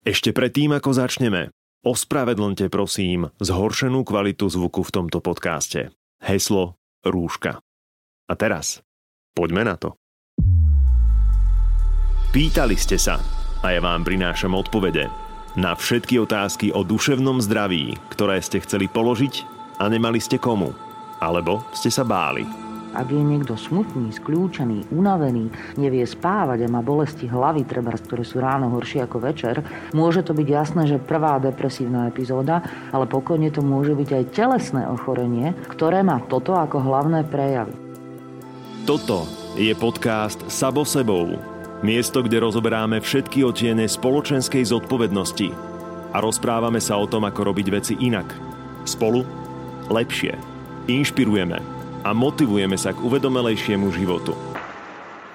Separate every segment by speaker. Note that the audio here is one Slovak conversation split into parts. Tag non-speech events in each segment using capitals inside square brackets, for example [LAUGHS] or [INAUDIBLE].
Speaker 1: Ešte predtým, ako začneme, ospravedlňte prosím zhoršenú kvalitu zvuku v tomto podcaste. Heslo Rúška. A teraz, poďme na to. Pýtali ste sa a ja vám prinášam odpovede na všetky otázky o duševnom zdraví, ktoré ste chceli položiť a nemali ste komu, alebo ste sa báli.
Speaker 2: Ak je niekto smutný, skľúčený, unavený, nevie spávať a má bolesti hlavy, treba, ktoré sú ráno horšie ako večer, môže to byť jasné, že prvá depresívna epizóda, ale pokojne to môže byť aj telesné ochorenie, ktoré má toto ako hlavné prejavy.
Speaker 1: Toto je podcast Sabo sebou. Miesto, kde rozoberáme všetky otiene spoločenskej zodpovednosti a rozprávame sa o tom, ako robiť veci inak. Spolu lepšie. Inšpirujeme a motivujeme sa k uvedomelejšiemu životu.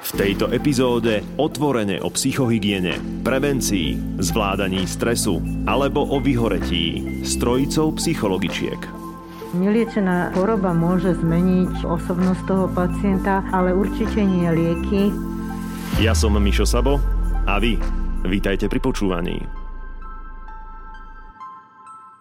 Speaker 1: V tejto epizóde otvorene o psychohygiene, prevencii, zvládaní stresu alebo o vyhoretí s trojicou psychologičiek.
Speaker 3: Neliečená choroba môže zmeniť osobnosť toho pacienta, ale určite nie lieky.
Speaker 1: Ja som Mišo Sabo a vy vítajte pri počúvaní.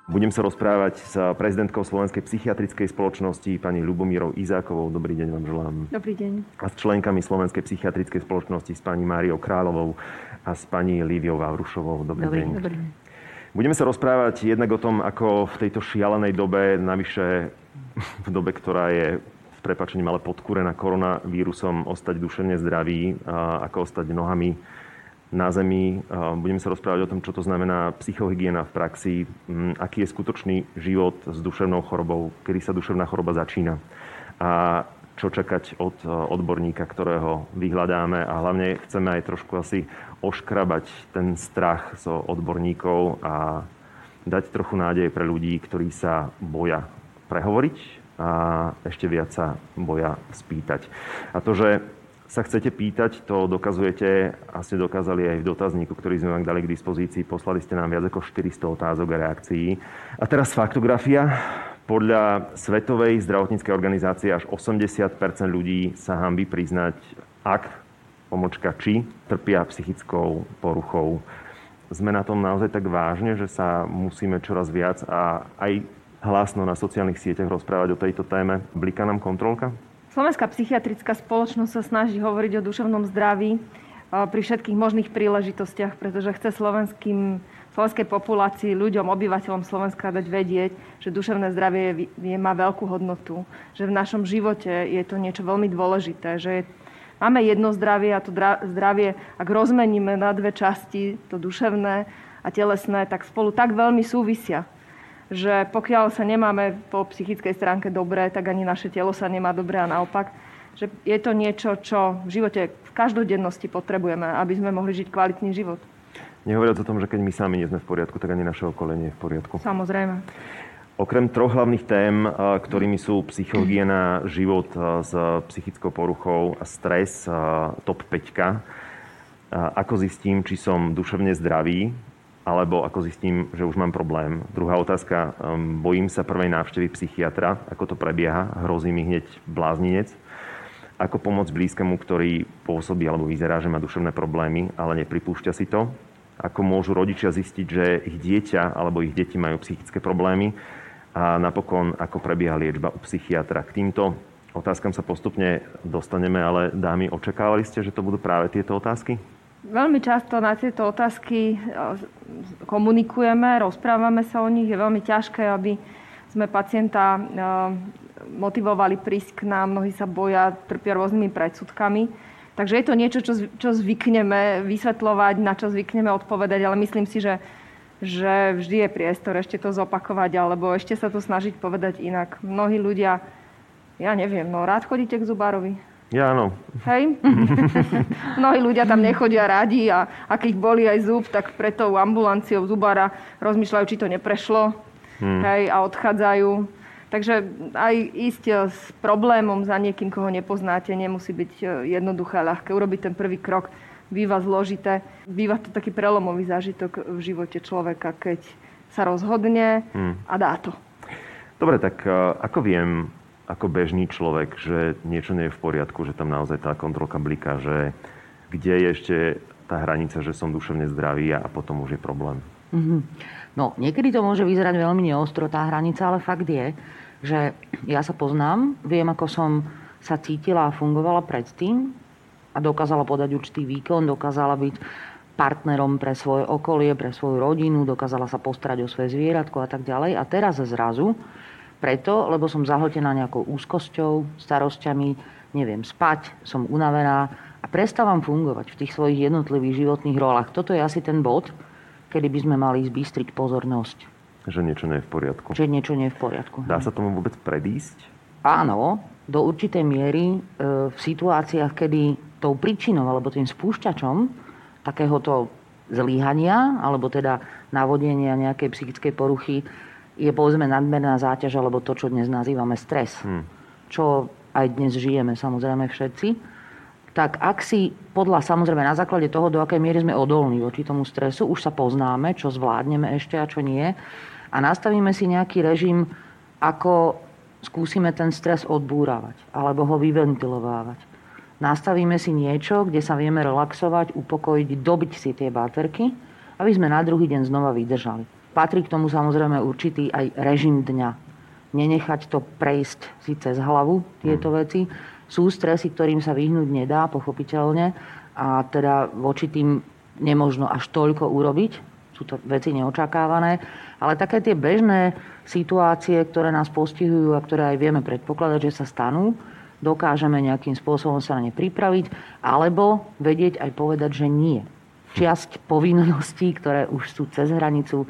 Speaker 1: Budem sa rozprávať s prezidentkou Slovenskej psychiatrickej spoločnosti pani Ľubomírou Izákovou. Dobrý deň vám želám.
Speaker 4: Dobrý deň.
Speaker 1: A s členkami Slovenskej psychiatrickej spoločnosti s pani Máriou Královou a s pani Líviou Vavrušovou. Dobrý, Dobrý deň. Dobrý deň. Budeme sa rozprávať jednak o tom, ako v tejto šialenej dobe, navyše v dobe, ktorá je s prepačením ale podkúrená koronavírusom, ostať duševne zdravý, a ako ostať nohami na Zemi. Budeme sa rozprávať o tom, čo to znamená psychohygiena v praxi, aký je skutočný život s duševnou chorobou, kedy sa duševná choroba začína a čo čakať od odborníka, ktorého vyhľadáme a hlavne chceme aj trošku asi oškrabať ten strach zo odborníkov a dať trochu nádej pre ľudí, ktorí sa boja prehovoriť a ešte viac sa boja spýtať. A to, že sa chcete pýtať, to dokazujete a ste dokázali aj v dotazníku, ktorý sme vám dali k dispozícii. Poslali ste nám viac ako 400 otázok a reakcií. A teraz faktografia. Podľa Svetovej zdravotníckej organizácie až 80% ľudí sa hambí priznať, ak, pomočka či, trpia psychickou poruchou. Sme na tom naozaj tak vážne, že sa musíme čoraz viac a aj hlasno na sociálnych sieťach rozprávať o tejto téme. Bliká nám kontrolka?
Speaker 4: Slovenská psychiatrická spoločnosť sa snaží hovoriť o duševnom zdraví pri všetkých možných príležitostiach, pretože chce slovenským, slovenskej populácii, ľuďom, obyvateľom Slovenska dať vedieť, že duševné zdravie je, je, má veľkú hodnotu, že v našom živote je to niečo veľmi dôležité, že je, máme jedno zdravie a to zdravie, ak rozmeníme na dve časti, to duševné a telesné, tak spolu tak veľmi súvisia že pokiaľ sa nemáme po psychickej stránke dobre, tak ani naše telo sa nemá dobre a naopak. Že je to niečo, čo v živote v každodennosti potrebujeme, aby sme mohli žiť kvalitný život.
Speaker 1: Nehovoriac o tom, že keď my sami nie sme v poriadku, tak ani naše okolie nie je v poriadku.
Speaker 4: Samozrejme.
Speaker 1: Okrem troch hlavných tém, ktorými sú psychohygiena, život s psychickou poruchou a stres, top 5, ako zistím, či som duševne zdravý, alebo ako zistím, že už mám problém. Druhá otázka, um, bojím sa prvej návštevy psychiatra, ako to prebieha, hrozí mi hneď blázninec. Ako pomôcť blízkemu, ktorý pôsobí alebo vyzerá, že má duševné problémy, ale nepripúšťa si to. Ako môžu rodičia zistiť, že ich dieťa alebo ich deti majú psychické problémy. A napokon, ako prebieha liečba u psychiatra. K týmto otázkam sa postupne dostaneme, ale dámy, očakávali ste, že to budú práve tieto otázky?
Speaker 4: Veľmi často na tieto otázky e, komunikujeme, rozprávame sa o nich. Je veľmi ťažké, aby sme pacienta e, motivovali prísť k nám. Mnohí sa boja, trpia rôznymi predsudkami. Takže je to niečo, čo, zvykneme vysvetľovať, na čo zvykneme odpovedať, ale myslím si, že, že vždy je priestor ešte to zopakovať, alebo ešte sa to snažiť povedať inak. Mnohí ľudia, ja neviem, no rád chodíte k zubárovi?
Speaker 1: Ja áno.
Speaker 4: Hej? [LAUGHS] Mnohí ľudia tam nechodia radi a ak ich boli aj zub, tak pre tou ambulanciou zubára rozmýšľajú, či to neprešlo hmm. hej, a odchádzajú. Takže aj ísť eh, s problémom za niekým, koho nepoznáte, nemusí byť eh, jednoduché, ľahké. Urobiť ten prvý krok býva zložité. Býva to taký prelomový zážitok v živote človeka, keď sa rozhodne hmm. a dá to.
Speaker 1: Dobre, tak eh, ako viem, ako bežný človek, že niečo nie je v poriadku, že tam naozaj tá kontrolka bliká, že kde je ešte tá hranica, že som duševne zdravý a potom už je problém?
Speaker 2: Mm-hmm. No, niekedy to môže vyzerať veľmi neostro, tá hranica, ale fakt je, že ja sa poznám, viem, ako som sa cítila a fungovala predtým a dokázala podať určitý výkon, dokázala byť partnerom pre svoje okolie, pre svoju rodinu, dokázala sa postarať o svoje zvieratko a tak ďalej. A teraz zrazu, preto, lebo som zahltená nejakou úzkosťou, starosťami, neviem spať, som unavená a prestávam fungovať v tých svojich jednotlivých životných rolách. Toto je asi ten bod, kedy by sme mali zbystriť pozornosť.
Speaker 1: Že niečo nie je v poriadku.
Speaker 2: Že niečo nie je v poriadku.
Speaker 1: Dá sa tomu vôbec predísť?
Speaker 2: Áno, do určitej miery e, v situáciách, kedy tou príčinou alebo tým spúšťačom takéhoto zlíhania, alebo teda navodenia nejakej psychickej poruchy je povedzme nadmerná záťaž, alebo to, čo dnes nazývame stres. Hmm. Čo aj dnes žijeme samozrejme všetci. Tak ak si podľa, samozrejme na základe toho, do akej miery sme odolní voči tomu stresu, už sa poznáme, čo zvládneme ešte a čo nie. A nastavíme si nejaký režim, ako skúsime ten stres odbúravať, alebo ho vyventilovávať nastavíme si niečo, kde sa vieme relaxovať, upokojiť, dobiť si tie baterky, aby sme na druhý deň znova vydržali. Patrí k tomu samozrejme určitý aj režim dňa. Nenechať to prejsť si cez hlavu, tieto mm. veci. Sú stresy, ktorým sa vyhnúť nedá, pochopiteľne. A teda voči tým nemožno až toľko urobiť. Sú to veci neočakávané. Ale také tie bežné situácie, ktoré nás postihujú a ktoré aj vieme predpokladať, že sa stanú, dokážeme nejakým spôsobom sa na ne pripraviť, alebo vedieť aj povedať, že nie. Čiasť povinností, ktoré už sú cez hranicu,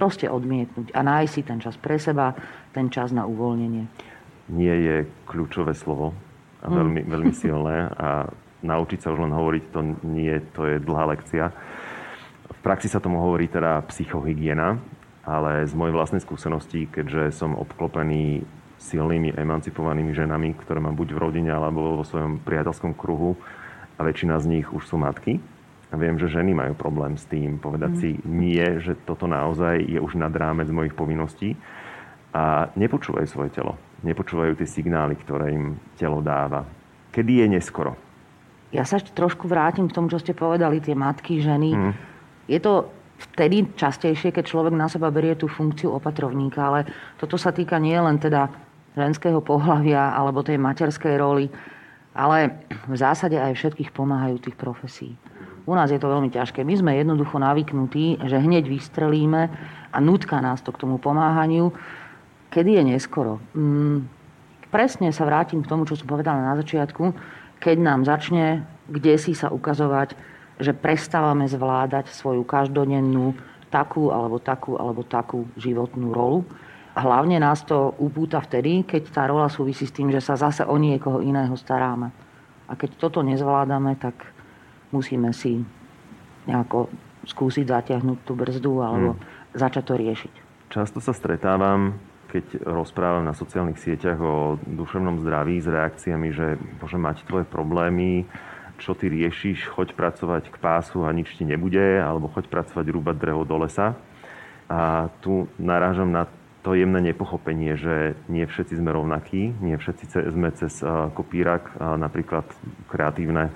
Speaker 2: proste odmietnúť a nájsť si ten čas pre seba, ten čas na uvoľnenie.
Speaker 1: Nie je kľúčové slovo a hm. veľmi, mm. veľmi silné a naučiť sa už len hovoriť to nie, to je dlhá lekcia. V praxi sa tomu hovorí teda psychohygiena, ale z mojej vlastnej skúsenosti, keďže som obklopený silnými, emancipovanými ženami, ktoré mám buď v rodine alebo vo svojom priateľskom kruhu a väčšina z nich už sú matky. Viem, že ženy majú problém s tým povedať mm. si nie, že toto naozaj je už nad rámec mojich povinností a nepočúvajú svoje telo. Nepočúvajú tie signály, ktoré im telo dáva. Kedy je neskoro?
Speaker 2: Ja sa ešte trošku vrátim k tomu, čo ste povedali, tie matky, ženy. Mm. Je to vtedy častejšie, keď človek na seba berie tú funkciu opatrovníka, ale toto sa týka nie len teda ženského pohľavia alebo tej materskej roli, ale v zásade aj všetkých pomáhajúcich profesí. U nás je to veľmi ťažké. My sme jednoducho navyknutí, že hneď vystrelíme a nutka nás to k tomu pomáhaniu. Kedy je neskoro? Mm, presne sa vrátim k tomu, čo som povedala na začiatku. Keď nám začne kde si sa ukazovať, že prestávame zvládať svoju každodennú takú alebo takú alebo takú životnú rolu hlavne nás to upúta vtedy, keď tá rola súvisí s tým, že sa zase o niekoho iného staráme. A keď toto nezvládame, tak musíme si nejako skúsiť zatiahnuť tú brzdu alebo hmm. začať to riešiť.
Speaker 1: Často sa stretávam, keď rozprávam na sociálnych sieťach o duševnom zdraví s reakciami, že bože, mať tvoje problémy, čo ty riešiš, choď pracovať k pásu a nič ti nebude, alebo choď pracovať rúbať drevo do lesa. A tu narážam na to jemné nepochopenie, že nie všetci sme rovnakí, nie všetci sme cez kopírak, napríklad kreatívne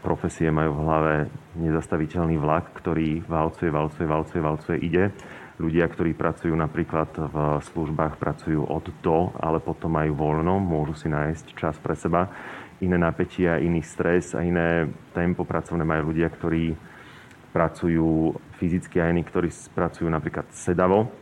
Speaker 1: profesie majú v hlave nezastaviteľný vlak, ktorý valcuje, valcuje, valcuje, valcuje, ide. Ľudia, ktorí pracujú napríklad v službách, pracujú od do, ale potom majú voľno, môžu si nájsť čas pre seba. Iné napätia, iný stres a iné tempo pracovné majú ľudia, ktorí pracujú fyzicky a iní, ktorí pracujú napríklad sedavo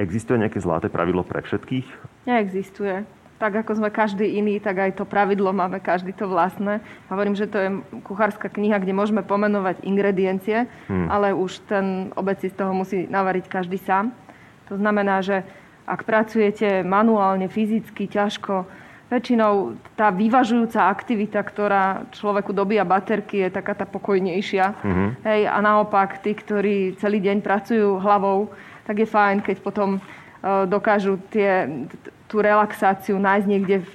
Speaker 1: Existuje nejaké zlaté pravidlo pre všetkých?
Speaker 4: Neexistuje. Tak ako sme každý iný, tak aj to pravidlo máme každý to vlastné. Hovorím, že to je kuchárska kniha, kde môžeme pomenovať ingrediencie, hmm. ale už ten obec si z toho musí navariť každý sám. To znamená, že ak pracujete manuálne, fyzicky, ťažko, väčšinou tá vyvažujúca aktivita, ktorá človeku dobíja baterky, je taká tá pokojnejšia. Mm-hmm. Hej, a naopak, tí, ktorí celý deň pracujú hlavou, tak je fajn, keď potom e, dokážu tie, tú relaxáciu nájsť niekde v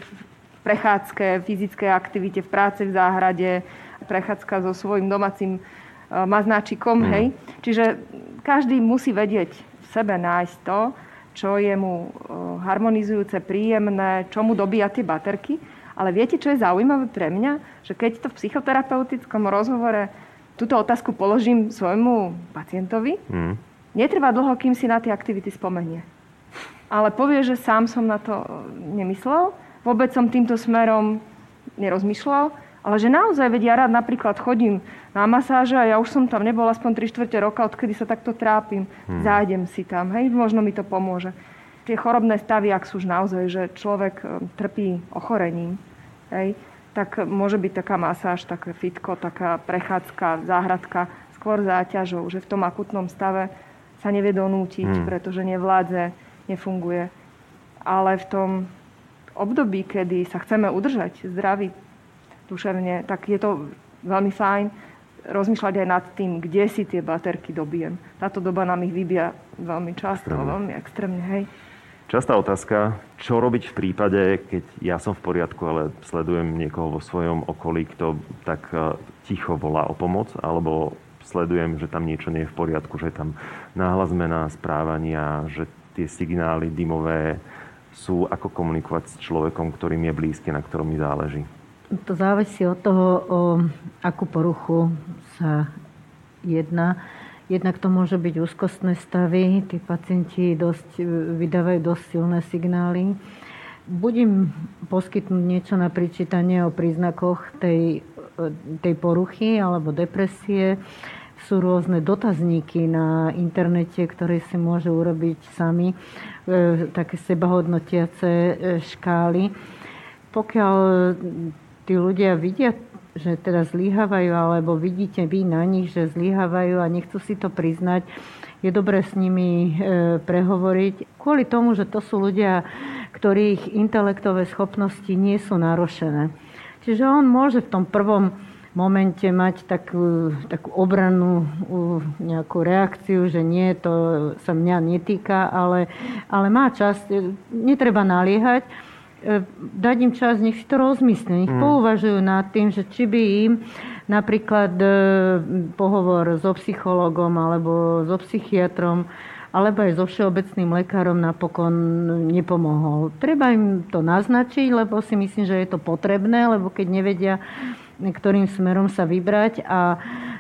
Speaker 4: prechádzke, fyzickej aktivite, v práci v záhrade, prechádzka so svojím domácim e, maznáčikom. Mm. Hej. Čiže každý musí vedieť v sebe nájsť to, čo je mu e, harmonizujúce, príjemné, čo mu dobíja tie baterky. Ale viete, čo je zaujímavé pre mňa? Že keď to v psychoterapeutickom rozhovore túto otázku položím svojmu pacientovi, mm. netrvá dlho, kým si na tie aktivity spomenie. Ale povie, že sám som na to nemyslel, vôbec som týmto smerom nerozmýšľal, ale že naozaj, veď ja rád napríklad chodím na masáže a ja už som tam nebol aspoň 3 čtvrte roka, odkedy sa takto trápim. Hmm. Zájdem si tam, hej, možno mi to pomôže. Tie chorobné stavy, ak sú už naozaj, že človek e, trpí ochorením, hej, tak môže byť taká masáž, také fitko, taká prechádzka, záhradka, skôr záťažou, že v tom akutnom stave sa nevie donútiť, hmm. pretože nevládze, nefunguje. Ale v tom období, kedy sa chceme udržať zdraví duševne, tak je to veľmi fajn rozmýšľať aj nad tým, kde si tie baterky dobijem. Táto doba nám ich vybia veľmi často, extrémne. veľmi extrémne, hej.
Speaker 1: Častá otázka, čo robiť v prípade, keď ja som v poriadku, ale sledujem niekoho vo svojom okolí, kto tak e, ticho volá o pomoc, alebo sledujem, že tam niečo nie je v poriadku, že je tam náhla zmena správania, že tie signály dymové sú, ako komunikovať s človekom, ktorým je blízky, na ktorom mi záleží.
Speaker 3: To závisí od toho, o akú poruchu sa jedná. Jednak to môže byť úzkostné stavy, tí pacienti dosť, vydávajú dosť silné signály. Budem poskytnúť niečo na pričítanie o príznakoch tej, tej poruchy alebo depresie. Sú rôzne dotazníky na internete, ktoré si môžu urobiť sami, e, také sebahodnotiace e, škály. Pokiaľ tí ľudia vidia že teda zlyhávajú, alebo vidíte vy na nich, že zlyhávajú a nechcú si to priznať, je dobré s nimi e, prehovoriť. Kvôli tomu, že to sú ľudia, ktorých intelektové schopnosti nie sú narušené. Čiže on môže v tom prvom momente mať takú, takú obrannú nejakú reakciu, že nie, to sa mňa netýka, ale, ale má čas, netreba naliehať E, dať im čas, nech si to rozmyslia, nech mm. pouvažujú nad tým, že či by im napríklad e, pohovor so psychologom alebo so psychiatrom alebo aj so všeobecným lekárom napokon nepomohol. Treba im to naznačiť, lebo si myslím, že je to potrebné, lebo keď nevedia, ktorým smerom sa vybrať a,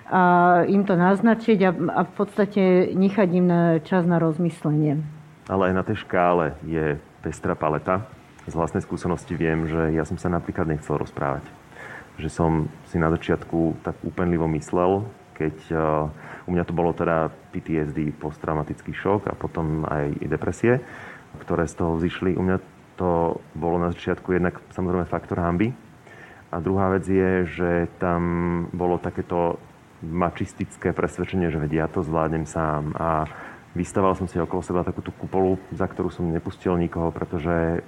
Speaker 3: a im to naznačiť a, a v podstate nechať im na čas na rozmyslenie.
Speaker 1: Ale aj na tej škále je pestrá paleta z vlastnej skúsenosti viem, že ja som sa napríklad nechcel rozprávať. Že som si na začiatku tak úplnlivo myslel, keď uh, u mňa to bolo teda PTSD, posttraumatický šok a potom aj depresie, ktoré z toho vzýšli. U mňa to bolo na začiatku jednak samozrejme faktor hamby. A druhá vec je, že tam bolo takéto mačistické presvedčenie, že vedia, ja to zvládnem sám. A vystával som si okolo seba takú tú kupolu, za ktorú som nepustil nikoho, pretože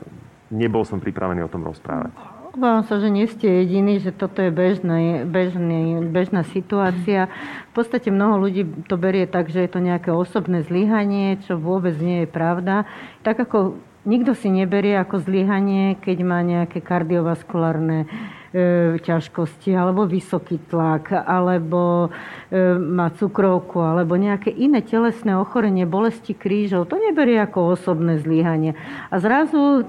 Speaker 1: nebol som pripravený o tom rozprávať.
Speaker 3: Obávam sa, že nie ste jediní, že toto je bežný, bežný, bežná situácia. V podstate mnoho ľudí to berie tak, že je to nejaké osobné zlyhanie, čo vôbec nie je pravda. Tak ako nikto si neberie ako zlyhanie, keď má nejaké kardiovaskulárne e, ťažkosti, alebo vysoký tlak, alebo e, má cukrovku, alebo nejaké iné telesné ochorenie, bolesti krížov. To neberie ako osobné zlyhanie. A zrazu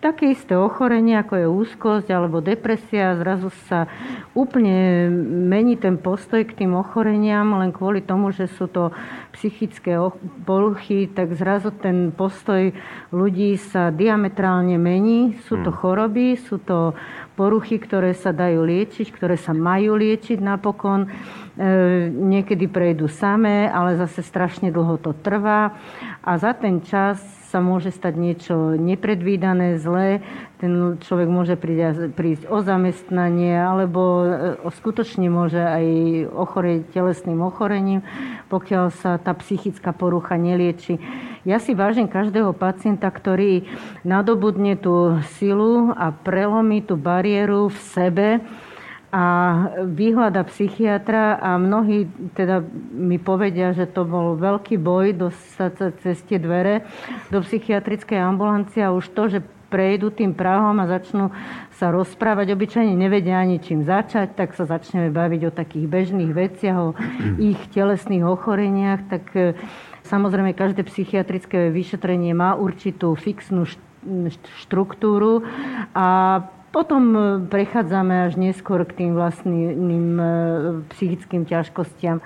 Speaker 3: také isté ochorenie, ako je úzkosť alebo depresia, zrazu sa úplne mení ten postoj k tým ochoreniam, len kvôli tomu, že sú to psychické poruchy, tak zrazu ten postoj ľudí sa diametrálne mení. Sú to hmm. choroby, sú to poruchy, ktoré sa dajú liečiť, ktoré sa majú liečiť napokon. E, niekedy prejdú samé, ale zase strašne dlho to trvá. A za ten čas sa môže stať niečo nepredvídané, zlé. Ten človek môže prísť, o zamestnanie alebo e, skutočne môže aj ochorieť telesným ochorením, pokiaľ sa tá psychická porucha nelieči. Ja si vážim každého pacienta, ktorý nadobudne tú silu a prelomí tú bariéru v sebe, a vyhľada psychiatra a mnohí teda mi povedia, že to bol veľký boj dostať cez tie dvere do psychiatrickej ambulancie a už to, že prejdú tým prahom a začnú sa rozprávať, obyčajne nevedia ani čím začať, tak sa začneme baviť o takých bežných veciach, o [CLEARS THROAT] ich telesných ochoreniach, tak e, samozrejme každé psychiatrické vyšetrenie má určitú fixnú štruktúru a Potom e, prechádzame až neskôr k tým vlastným e, psychickým ťažkostiam.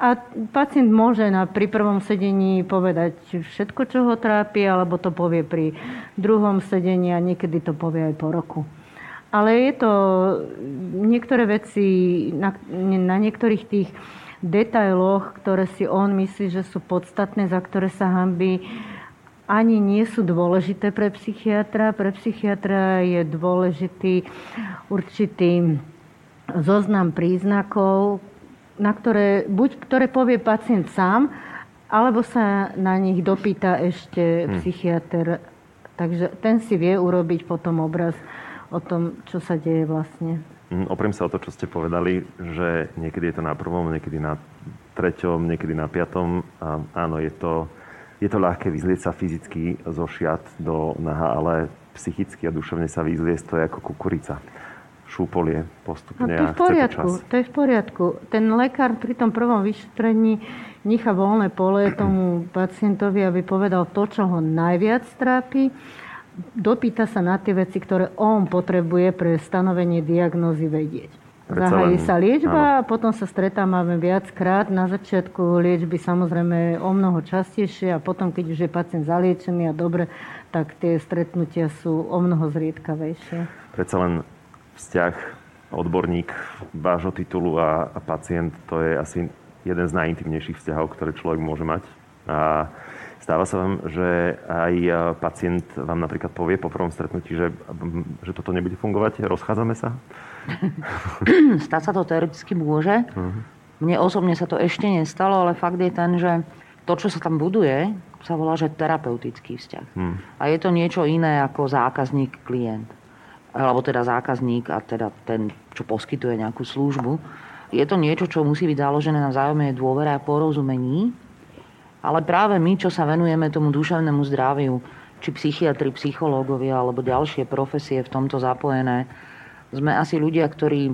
Speaker 3: A pacient môže na, pri prvom sedení povedať všetko, čo ho trápi, alebo to povie pri druhom sedení a niekedy to povie aj po roku. Ale je to niektoré veci na, na niektorých tých detailoch, ktoré si on myslí, že sú podstatné, za ktoré sa hambí, ani nie sú dôležité pre psychiatra. Pre psychiatra je dôležitý určitý zoznam príznakov, na ktoré, buď ktoré povie pacient sám, alebo sa na nich dopýta ešte hmm. psychiatr. Takže ten si vie urobiť potom obraz o tom, čo sa deje vlastne.
Speaker 1: Mm, opriem sa o to, čo ste povedali, že niekedy je to na prvom, niekedy na treťom, niekedy na piatom. A áno, je to, je to ľahké vyzlieť sa fyzicky zo šiat do naha, ale psychicky a duševne sa vyzliesť, to je ako kukurica. Šúpolie postupne
Speaker 3: no, to je v poriadku, to, to je v poriadku. Ten lekár pri tom prvom vyšetrení nechá voľné pole tomu pacientovi, aby povedal to, čo ho najviac trápi dopýta sa na tie veci, ktoré on potrebuje pre stanovenie diagnózy vedieť. Zahají sa liečba a potom sa stretávame viackrát. Na začiatku liečby samozrejme o mnoho častejšie a potom, keď už je pacient zaliečený a dobre, tak tie stretnutia sú o mnoho zriedkavejšie.
Speaker 1: Predsa len vzťah odborník vášho titulu a, a pacient, to je asi jeden z najintimnejších vzťahov, ktoré človek môže mať. A Stáva sa vám, že aj e, pacient vám napríklad povie po prvom stretnutí, že, že toto nebude fungovať, rozchádzame sa? [CLEARS THROAT]
Speaker 2: Stať sa to teoreticky môže. Mne osobne sa to ešte nestalo, ale fakt je ten, že to, čo sa tam buduje, sa volá, že terapeutický vzťah. Hmm. A je to niečo iné ako zákazník-klient. Alebo teda zákazník a teda ten, čo poskytuje nejakú službu. Je to niečo, čo musí byť založené na vzájomnej dôvere a porozumení ale práve my, čo sa venujeme tomu duševnému zdraviu, či psychiatri, psychológovia alebo ďalšie profesie v tomto zapojené, sme asi ľudia, ktorí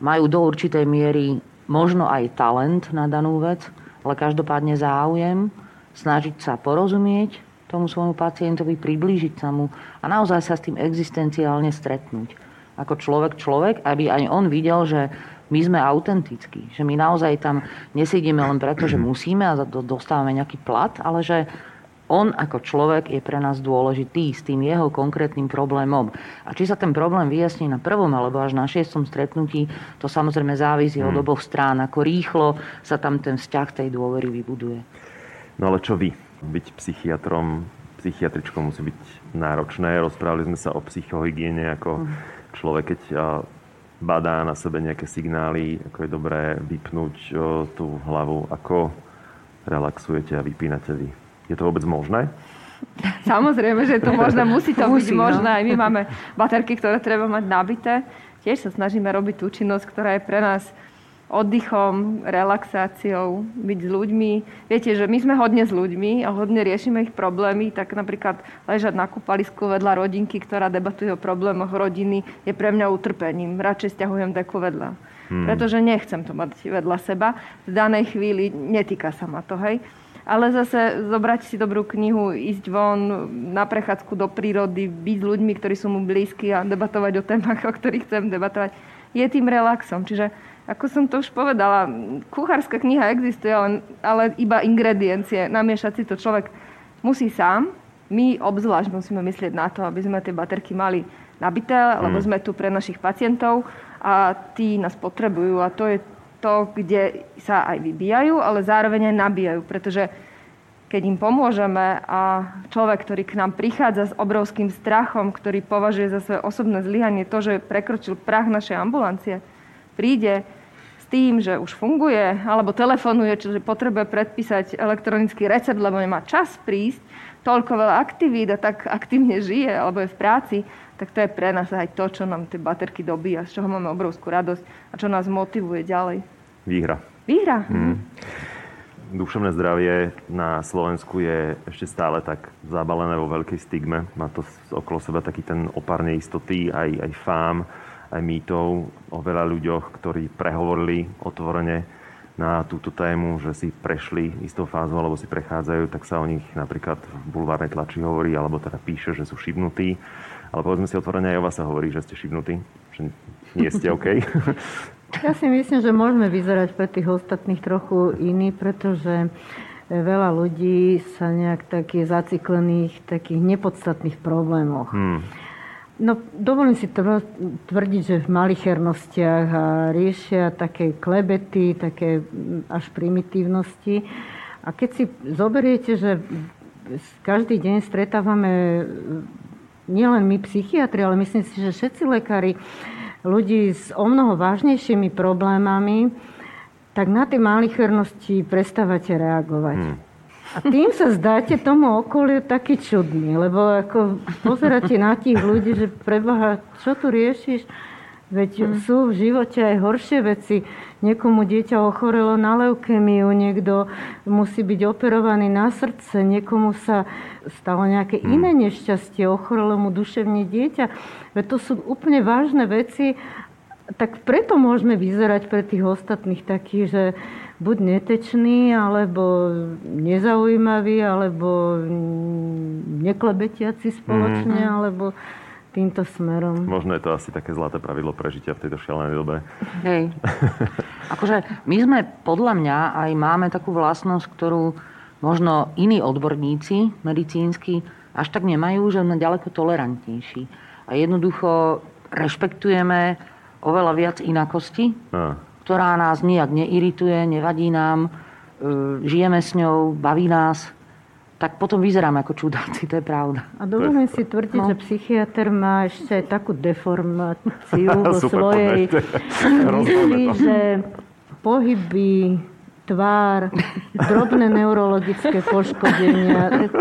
Speaker 2: majú do určitej miery možno aj talent na danú vec, ale každopádne záujem snažiť sa porozumieť tomu svojmu pacientovi, priblížiť sa mu a naozaj sa s tým existenciálne stretnúť. Ako človek človek, aby aj on videl, že my sme autentickí. Že my naozaj tam nesedíme len preto, že musíme a dostávame nejaký plat, ale že on ako človek je pre nás dôležitý s tým jeho konkrétnym problémom. A či sa ten problém vyjasní na prvom alebo až na šiestom stretnutí, to samozrejme závisí hmm. od oboch strán, ako rýchlo sa tam ten vzťah tej dôvery vybuduje.
Speaker 1: No ale čo vy? Byť psychiatrom, psychiatričkou musí byť náročné. Rozprávali sme sa o psychohygiene ako hmm. človek, keď badá na sebe nejaké signály, ako je dobré vypnúť tú hlavu, ako relaxujete a vypínate vy. Je to vôbec možné?
Speaker 4: Samozrejme, že to možné, musí to musí, byť no. možné. Aj my máme baterky, ktoré treba mať nabité. Tiež sa snažíme robiť tú činnosť, ktorá je pre nás oddychom, relaxáciou, byť s ľuďmi. Viete, že my sme hodne s ľuďmi a hodne riešime ich problémy, tak napríklad ležať na kúpalisku vedľa rodinky, ktorá debatuje o problémoch rodiny, je pre mňa utrpením. Radšej stiahujem deku vedľa. Hmm. Pretože nechcem to mať vedľa seba. V danej chvíli netýka sa ma to, hej. Ale zase zobrať si dobrú knihu, ísť von na prechádzku do prírody, byť s ľuďmi, ktorí sú mu blízki a debatovať o témach, o ktorých chcem debatovať, je tým relaxom. Čiže ako som to už povedala, kuchárska kniha existuje, ale, ale iba ingrediencie. Namiešať si to človek musí sám. My obzvlášť musíme myslieť na to, aby sme tie baterky mali nabité, lebo mm. sme tu pre našich pacientov a tí nás potrebujú. A to je to, kde sa aj vybíjajú, ale zároveň aj nabíjajú. Pretože keď im pomôžeme a človek, ktorý k nám prichádza s obrovským strachom, ktorý považuje za svoje osobné zlyhanie to, že prekročil prach našej ambulancie, príde s tým, že už funguje, alebo telefonuje, čiže potrebuje predpísať elektronický recept, lebo nemá čas prísť, toľko veľa aktivít a tak aktívne žije, alebo je v práci, tak to je pre nás aj to, čo nám tie baterky dobíja, z čoho máme obrovskú radosť a čo nás motivuje ďalej.
Speaker 1: Výhra.
Speaker 4: Výhra. Mm.
Speaker 1: Duševné zdravie na Slovensku je ešte stále tak zabalené vo veľkej stigme. Má to okolo seba taký ten opár neistoty, aj, aj fám aj mýtov o veľa ľuďoch, ktorí prehovorili otvorene na túto tému, že si prešli istou fázou alebo si prechádzajú, tak sa o nich napríklad v bulvárnej tlači hovorí, alebo teda píše, že sú šibnutí. Ale povedzme si otvorene, aj o vás sa hovorí, že ste šibnutí, že nie ste OK. [LAUGHS]
Speaker 3: Ja si myslím, že môžeme vyzerať pre tých ostatných trochu iný, pretože veľa ľudí sa nejak tak je zaciklených takých nepodstatných problémoch. Hmm. No, dovolím si tvrdiť, že v malichernostiach a riešia také klebety, také až primitívnosti. A keď si zoberiete, že každý deň stretávame nielen my psychiatri, ale myslím si, že všetci lekári ľudí s o mnoho vážnejšími problémami, tak na tie malichernosti prestávate reagovať. Hmm. A tým sa zdáte tomu okoliu taký čudný, lebo ako pozeráte na tých ľudí, že preboha, čo tu riešiš? Veď hmm. sú v živote aj horšie veci. Niekomu dieťa ochorelo na leukemiu, niekto musí byť operovaný na srdce, niekomu sa stalo nejaké hmm. iné nešťastie, ochorelo mu duševne dieťa. Veď to sú úplne vážne veci. Tak preto môžeme vyzerať pre tých ostatných takých, že buď netečný, alebo nezaujímavý, alebo neklebetiaci spoločne, mm. alebo týmto smerom.
Speaker 1: Možno je to asi také zlaté pravidlo prežitia v tejto šialenej dobe.
Speaker 2: Hej. [LAUGHS] Akože my sme podľa mňa aj máme takú vlastnosť, ktorú možno iní odborníci medicínsky až tak nemajú, že sme ďaleko tolerantnejší. A jednoducho rešpektujeme oveľa viac inakosti. A ktorá nás nijak neirituje, nevadí nám, e, žijeme s ňou, baví nás, tak potom vyzeráme ako čudáci, to je pravda.
Speaker 3: A dovolím si tvrdiť, no. že psychiatr má ešte aj takú deformáciu [LAUGHS] vo svojej [LAUGHS] mysli, že pohyby, tvár, drobné neurologické poškodenia.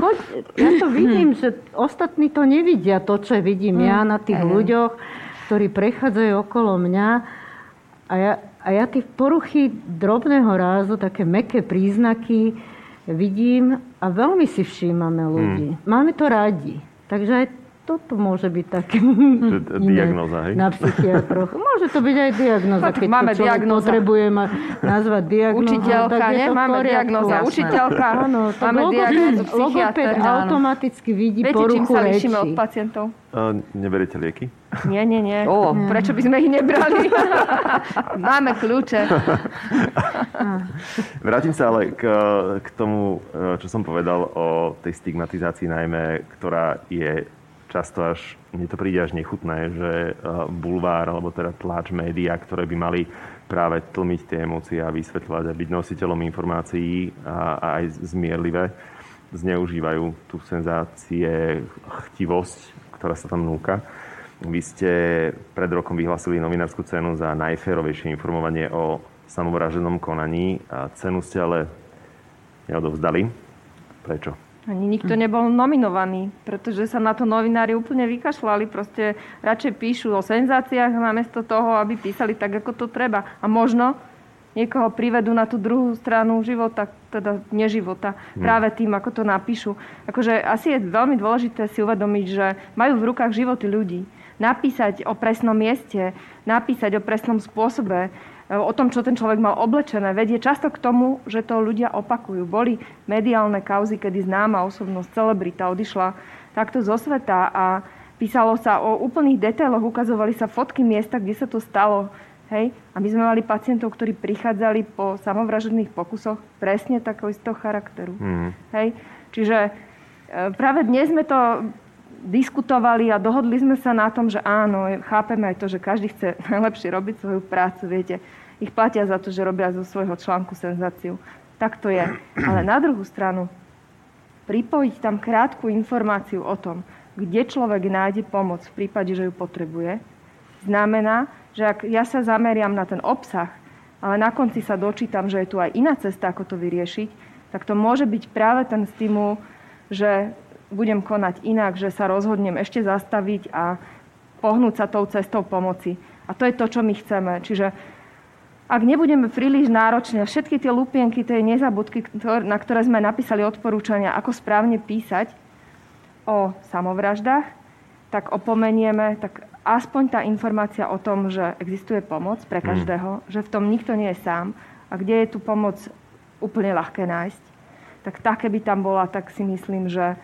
Speaker 3: Ja to vidím, že ostatní to nevidia, to, čo vidím ja na tých ľuďoch, ktorí prechádzajú okolo mňa. A ja, a ja tie poruchy drobného rázu, také meké príznaky vidím a veľmi si všímame ľudí. Hmm. Máme to radi. Takže aj toto môže byť také
Speaker 1: diagnoza, hej?
Speaker 3: na psychiatroch. Môže to byť aj diagnoza, keď máme to diagnoza. potrebuje ma nazvať diagnoza.
Speaker 4: Učiteľka,
Speaker 3: tak
Speaker 4: nie? Máme diagnoza. Učiteľka,
Speaker 3: áno, máme diagnozu Logoped automaticky vidí
Speaker 4: Viete,
Speaker 3: poruchu
Speaker 4: čím sa lišíme od pacientov?
Speaker 1: Uh, neberiete lieky?
Speaker 4: Nie, nie, nie. Oh. Prečo by sme ich nebrali? [LAUGHS] máme kľúče.
Speaker 1: Vrátim sa ale k, k tomu, e, čo som povedal o tej stigmatizácii najmä, ktorá je často až, mne to príde až nechutné, že eh, bulvár, alebo teda tlač média, ktoré by mali práve tlmiť tie emócie a vysvetľovať a byť nositeľom informácií a, a aj zmierlivé, zneužívajú tú senzácie, chtivosť, ktorá sa tam núka. Vy ste pred rokom vyhlasili novinárskú cenu za najférovejšie informovanie o samovraženom konaní a cenu ste ale neodovzdali. Prečo?
Speaker 4: Ani nikto nebol nominovaný, pretože sa na to novinári úplne vykašľali. Proste radšej píšu o senzáciách namiesto toho, aby písali tak, ako to treba. A možno niekoho privedú na tú druhú stranu života, teda neživota, hmm. práve tým, ako to napíšu. Akože asi je veľmi dôležité si uvedomiť, že majú v rukách životy ľudí. Napísať o presnom mieste, napísať o presnom spôsobe, o tom, čo ten človek mal oblečené, vedie často k tomu, že to ľudia opakujú. Boli mediálne kauzy, kedy známa osobnosť, celebrita odišla takto zo sveta a písalo sa o úplných detailoch, ukazovali sa fotky miesta, kde sa to stalo. Hej? A my sme mali pacientov, ktorí prichádzali po samovražedných pokusoch presne takého istého charakteru. Mm. Hej? Čiže e, práve dnes sme to diskutovali a dohodli sme sa na tom, že áno, chápeme aj to, že každý chce [LAUGHS] najlepšie robiť svoju prácu, viete. Ich platia za to, že robia zo svojho článku senzáciu. Tak to je. Ale na druhú stranu, pripojiť tam krátku informáciu o tom, kde človek nájde pomoc v prípade, že ju potrebuje, znamená, že ak ja sa zameriam na ten obsah, ale na konci sa dočítam, že je tu aj iná cesta, ako to vyriešiť, tak to môže byť práve ten stimul, že budem konať inak, že sa rozhodnem ešte zastaviť a pohnúť sa tou cestou pomoci. A to je to, čo my chceme. Čiže ak nebudeme príliš náročne, všetky tie lupienky, tie nezabudky, na ktoré sme napísali odporúčania, ako správne písať o samovraždách, tak opomenieme, tak aspoň tá informácia o tom, že existuje pomoc pre mhm. každého, mm. že v tom nikto nie je sám a kde je tú pomoc úplne ľahké nájsť, tak tá, keby tam bola, tak si myslím, že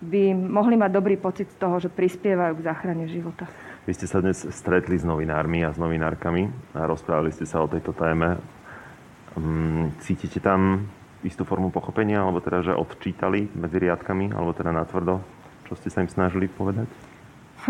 Speaker 4: by mohli mať dobrý pocit z toho, že prispievajú k záchrane života.
Speaker 1: Vy ste sa dnes stretli s novinármi a s novinárkami a rozprávali ste sa o tejto téme. Mm, cítite tam istú formu pochopenia, alebo teda, že odčítali medzi riadkami, alebo teda natvrdo, čo ste sa im snažili povedať?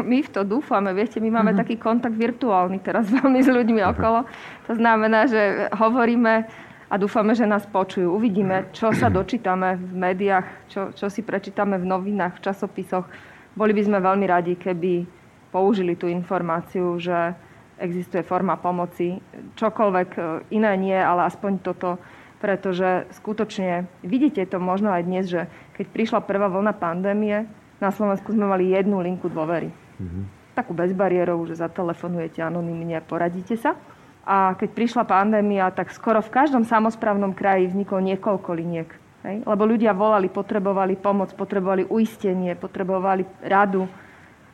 Speaker 4: My v to dúfame, viete, my máme uh-huh. taký kontakt virtuálny teraz [LAUGHS] veľmi s ľuďmi uh-huh. okolo. To znamená, že hovoríme a dúfame, že nás počujú. Uvidíme, čo sa dočítame v médiách, čo, čo si prečítame v novinách, v časopisoch. Boli by sme veľmi radi, keby použili tú informáciu, že existuje forma pomoci. Čokoľvek e, iné nie, ale aspoň toto pretože skutočne vidíte to možno aj dnes, že keď prišla prvá vlna pandémie, na Slovensku sme mali jednu linku dôvery. Mm-hmm. Takú bezbariérovú, že zatelefonujete anonymne a poradíte sa. A keď prišla pandémia, tak skoro v každom samozprávnom kraji vzniklo niekoľko liniek. Hej? Lebo ľudia volali, potrebovali pomoc, potrebovali uistenie, potrebovali radu.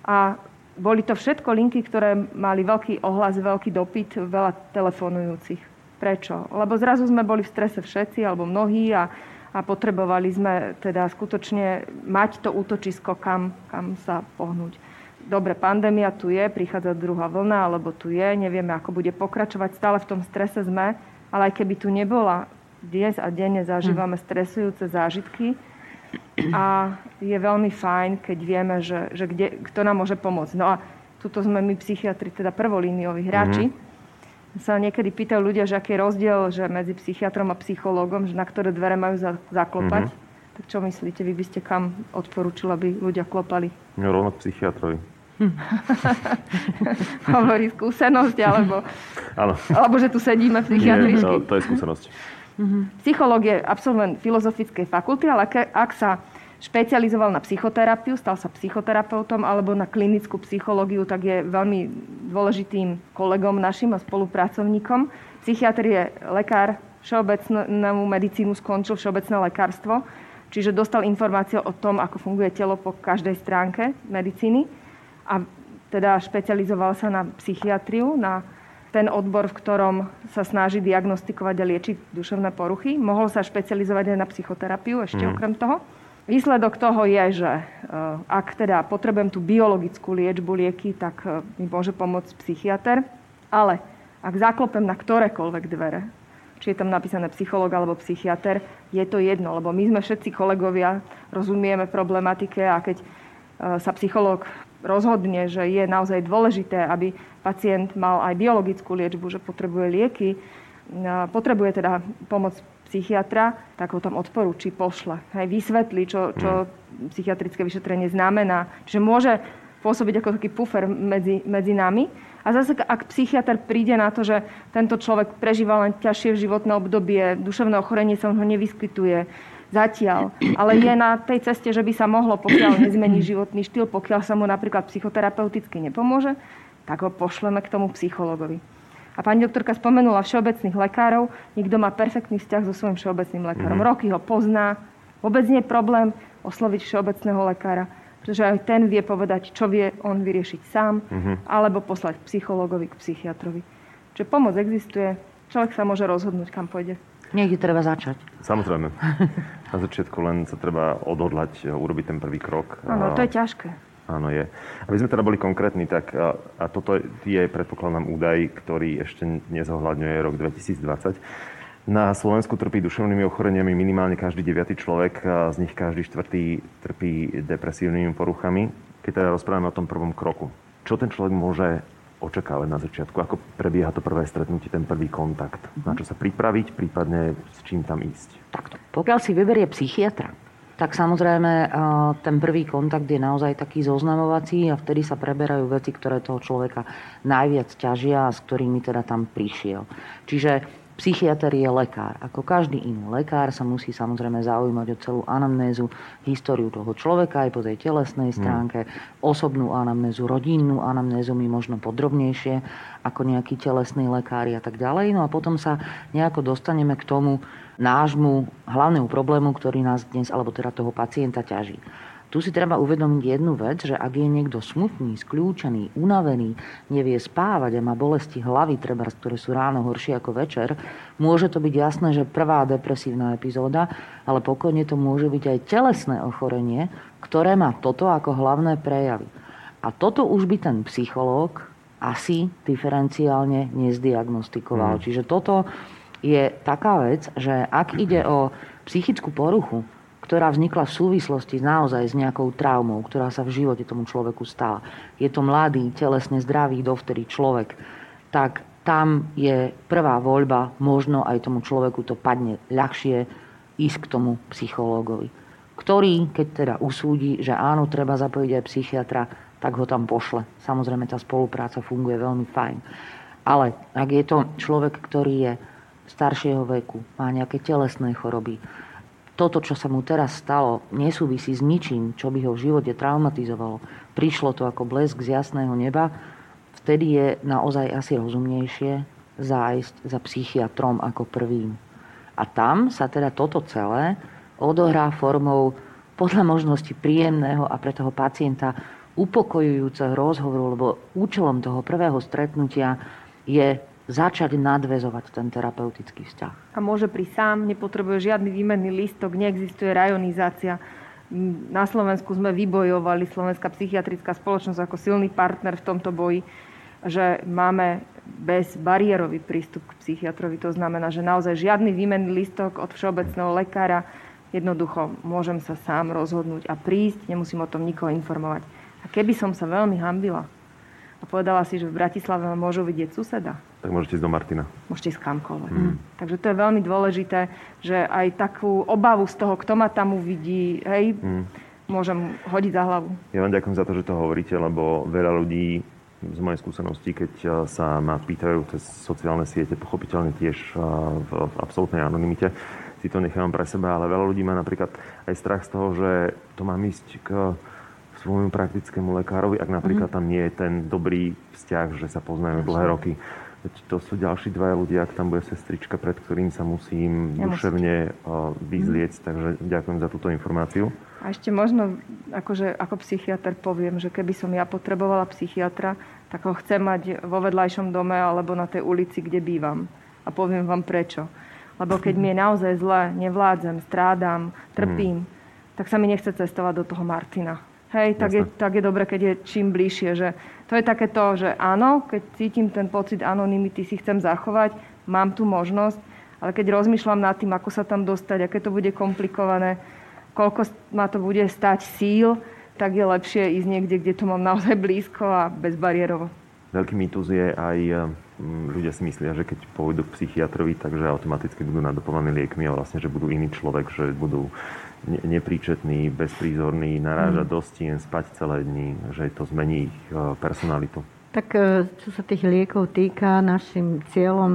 Speaker 4: A boli to všetko linky, ktoré mali veľký ohlas, veľký dopyt, veľa telefonujúcich. Prečo? Lebo zrazu sme boli v strese všetci, alebo mnohí a, a potrebovali sme teda skutočne mať to útočisko, kam, kam sa pohnúť. Dobre, pandémia tu je, prichádza druhá vlna, alebo tu je, nevieme, ako bude pokračovať, stále v tom strese sme, ale aj keby tu nebola, dnes a denne zažívame hm. stresujúce zážitky a je veľmi fajn, keď vieme, že, že kde, kto nám môže pomôcť. No a tuto sme my psychiatri, teda prvolínioví hráči, mm-hmm sa niekedy pýtajú ľudia, že aký je rozdiel že medzi psychiatrom a psychológom, že na ktoré dvere majú zaklopať. Mm-hmm. Tak čo myslíte, vy by ste kam odporúčili, aby ľudia klopali?
Speaker 1: No, rovno psychiatrovi. [LAUGHS]
Speaker 4: Hovorí skúsenosť, alebo, alebo že tu sedíme psychiatričky.
Speaker 1: Nie, to, to je skúsenosť.
Speaker 4: Mm-hmm. Psychológ je absolvent filozofickej fakulty, ale ak sa špecializoval na psychoterapiu, stal sa psychoterapeutom alebo na klinickú psychológiu, tak je veľmi dôležitým kolegom našim a spolupracovníkom. Psychiatr je lekár, všeobecnú medicínu skončil všeobecné lekárstvo, čiže dostal informáciu o tom, ako funguje telo po každej stránke medicíny a teda špecializoval sa na psychiatriu, na ten odbor, v ktorom sa snaží diagnostikovať a liečiť duševné poruchy. Mohol sa špecializovať aj na psychoterapiu ešte mm. okrem toho. Výsledok toho je, že eh, ak teda potrebujem tú biologickú liečbu lieky, tak eh, mi môže pomôcť psychiatr. Ale ak zaklopem na ktorékoľvek dvere, či je tam napísané psychológ alebo psychiatr, je to jedno, lebo my sme všetci kolegovia, rozumieme problematike a keď eh, sa psychológ rozhodne, že je naozaj dôležité, aby pacient mal aj biologickú liečbu, že potrebuje lieky, potrebuje teda pomoc psychiatra, tak ho tam odporúči, pošle. Hej, vysvetlí, čo, čo hmm. psychiatrické vyšetrenie znamená. Čiže môže pôsobiť ako taký puffer medzi, medzi nami. A zase, ak psychiatr príde na to, že tento človek prežíva len ťažšie životné obdobie, duševné ochorenie sa ho nevyskytuje zatiaľ, ale je na tej ceste, že by sa mohlo, pokiaľ nezmení životný štýl, pokiaľ sa mu napríklad psychoterapeuticky nepomôže, tak ho pošleme k tomu psychologovi. A pani doktorka spomenula všeobecných lekárov. Nikto má perfektný vzťah so svojím všeobecným lekárom. Mm-hmm. Roky ho pozná. Vôbec nie je problém osloviť všeobecného lekára, pretože aj ten vie povedať, čo vie on vyriešiť sám, mm-hmm. alebo poslať psychológovi k psychiatrovi. Čiže pomoc existuje, človek sa môže rozhodnúť, kam pôjde.
Speaker 2: Niekde treba začať.
Speaker 1: Samozrejme. Na začiatku len sa treba odhodlať, urobiť ten prvý krok.
Speaker 4: Áno, to je ťažké.
Speaker 1: Áno, je. Aby sme teda boli konkrétni, tak a, a toto je, predpokladám, údaj, ktorý ešte nezohľadňuje rok 2020. Na Slovensku trpí duševnými ochoreniami minimálne každý deviatý človek, a z nich každý štvrtý trpí depresívnymi poruchami. Keď teda rozprávame o tom prvom kroku, čo ten človek môže očakávať na začiatku? Ako prebieha to prvé stretnutie, ten prvý kontakt? Na čo sa pripraviť, prípadne s čím tam ísť?
Speaker 2: Takto. Pokiaľ si vyberie psychiatra, tak samozrejme ten prvý kontakt je naozaj taký zoznamovací a vtedy sa preberajú veci, ktoré toho človeka najviac ťažia a s ktorými teda tam prišiel. Čiže psychiatr je lekár. Ako každý iný lekár sa musí samozrejme zaujímať o celú anamnézu, históriu toho človeka aj po tej telesnej hmm. stránke, mm. osobnú anamnézu, rodinnú anamnézu my možno podrobnejšie ako nejaký telesný lekár a tak ďalej. No a potom sa nejako dostaneme k tomu, nášmu hlavnému problému, ktorý nás dnes, alebo teda toho pacienta ťaží. Tu si treba uvedomiť jednu vec, že ak je niekto smutný, skľúčený, unavený, nevie spávať a má bolesti hlavy, treba, ktoré sú ráno horšie ako večer, môže to byť jasné, že prvá depresívna epizóda, ale pokojne to môže byť aj telesné ochorenie, ktoré má toto ako hlavné prejavy. A toto už by ten psychológ asi diferenciálne nezdiagnostikoval. Mm. Čiže toto je taká vec, že ak ide o psychickú poruchu, ktorá vznikla v súvislosti naozaj s nejakou traumou, ktorá sa v živote tomu človeku stala. Je to mladý, telesne zdravý dovtedy človek, tak tam je prvá voľba, možno aj tomu človeku to padne ľahšie ísť k tomu psychológovi, ktorý, keď teda usúdi, že áno, treba zapojiť aj psychiatra, tak ho tam pošle. Samozrejme, tá spolupráca funguje veľmi fajn. Ale ak je to človek, ktorý je staršieho veku, má nejaké telesné choroby, toto, čo sa mu teraz stalo, nesúvisí s ničím, čo by ho v živote traumatizovalo. Prišlo to ako blesk z jasného neba, vtedy je naozaj asi rozumnejšie zájsť za psychiatrom ako prvým. A tam sa teda toto celé odohrá formou podľa možnosti príjemného a pre toho pacienta upokojujúceho rozhovoru, lebo účelom toho prvého stretnutia je začať nadvezovať ten terapeutický vzťah.
Speaker 4: A môže pri sám, nepotrebuje žiadny výmenný listok, neexistuje rajonizácia. Na Slovensku sme vybojovali, Slovenská psychiatrická spoločnosť ako silný partner v tomto boji, že máme bezbariérový prístup k psychiatrovi. To znamená, že naozaj žiadny výmenný listok od všeobecného lekára. Jednoducho môžem sa sám rozhodnúť a prísť, nemusím o tom nikoho informovať. A keby som sa veľmi hambila a povedala si, že v Bratislave môžu vidieť suseda,
Speaker 1: tak môžete ísť do Martina.
Speaker 4: Môžete ísť kamkoľvek. Mm. Takže to je veľmi dôležité, že aj takú obavu z toho, kto ma tam uvidí, hej, mm. môžem hodiť za hlavu.
Speaker 1: Ja vám ďakujem za to, že to hovoríte, lebo veľa ľudí z mojej skúsenosti, keď eh, sa ma pýtajú cez sociálne siete, pochopiteľne tiež eh, v, v absolútnej anonimite, si to nechám pre seba, ale veľa ľudí má napríklad aj strach z toho, že to mám ísť k svojmu praktickému lekárovi, ak napríklad mm. tam nie je ten dobrý vzťah, že sa poznáme dlhé roky to sú ďalší dvaja ľudia, ak tam bude sestrička, pred ktorým sa musím Nemusíte. duševne vyzlieť, mm. takže ďakujem za túto informáciu.
Speaker 4: A ešte možno, akože, ako psychiatr poviem, že keby som ja potrebovala psychiatra, tak ho chcem mať vo vedľajšom dome alebo na tej ulici, kde bývam. A poviem vám prečo. Lebo keď mi je [LAUGHS] naozaj zle, nevládzem, strádam, trpím, mm. tak sa mi nechce cestovať do toho Martina. Hej, tak je, tak je dobre, keď je čím bližšie. Že to je také to, že áno, keď cítim ten pocit anonymity, si chcem zachovať, mám tu možnosť, ale keď rozmýšľam nad tým, ako sa tam dostať, aké to bude komplikované, koľko ma to bude stať síl, tak je lepšie ísť niekde, kde to mám naozaj blízko a bezbariérovo.
Speaker 1: Veľký mýtus je aj, mm, ľudia si myslia, že keď pôjdu k psychiatrovi, takže automaticky budú nadopovaní liekmi a vlastne, že budú iný človek, že budú nepríčetný, bezprízorný, narážať mm. do stien, spať celé dni, že to zmení ich e, personalitu.
Speaker 3: Tak e, čo sa tých liekov týka, našim cieľom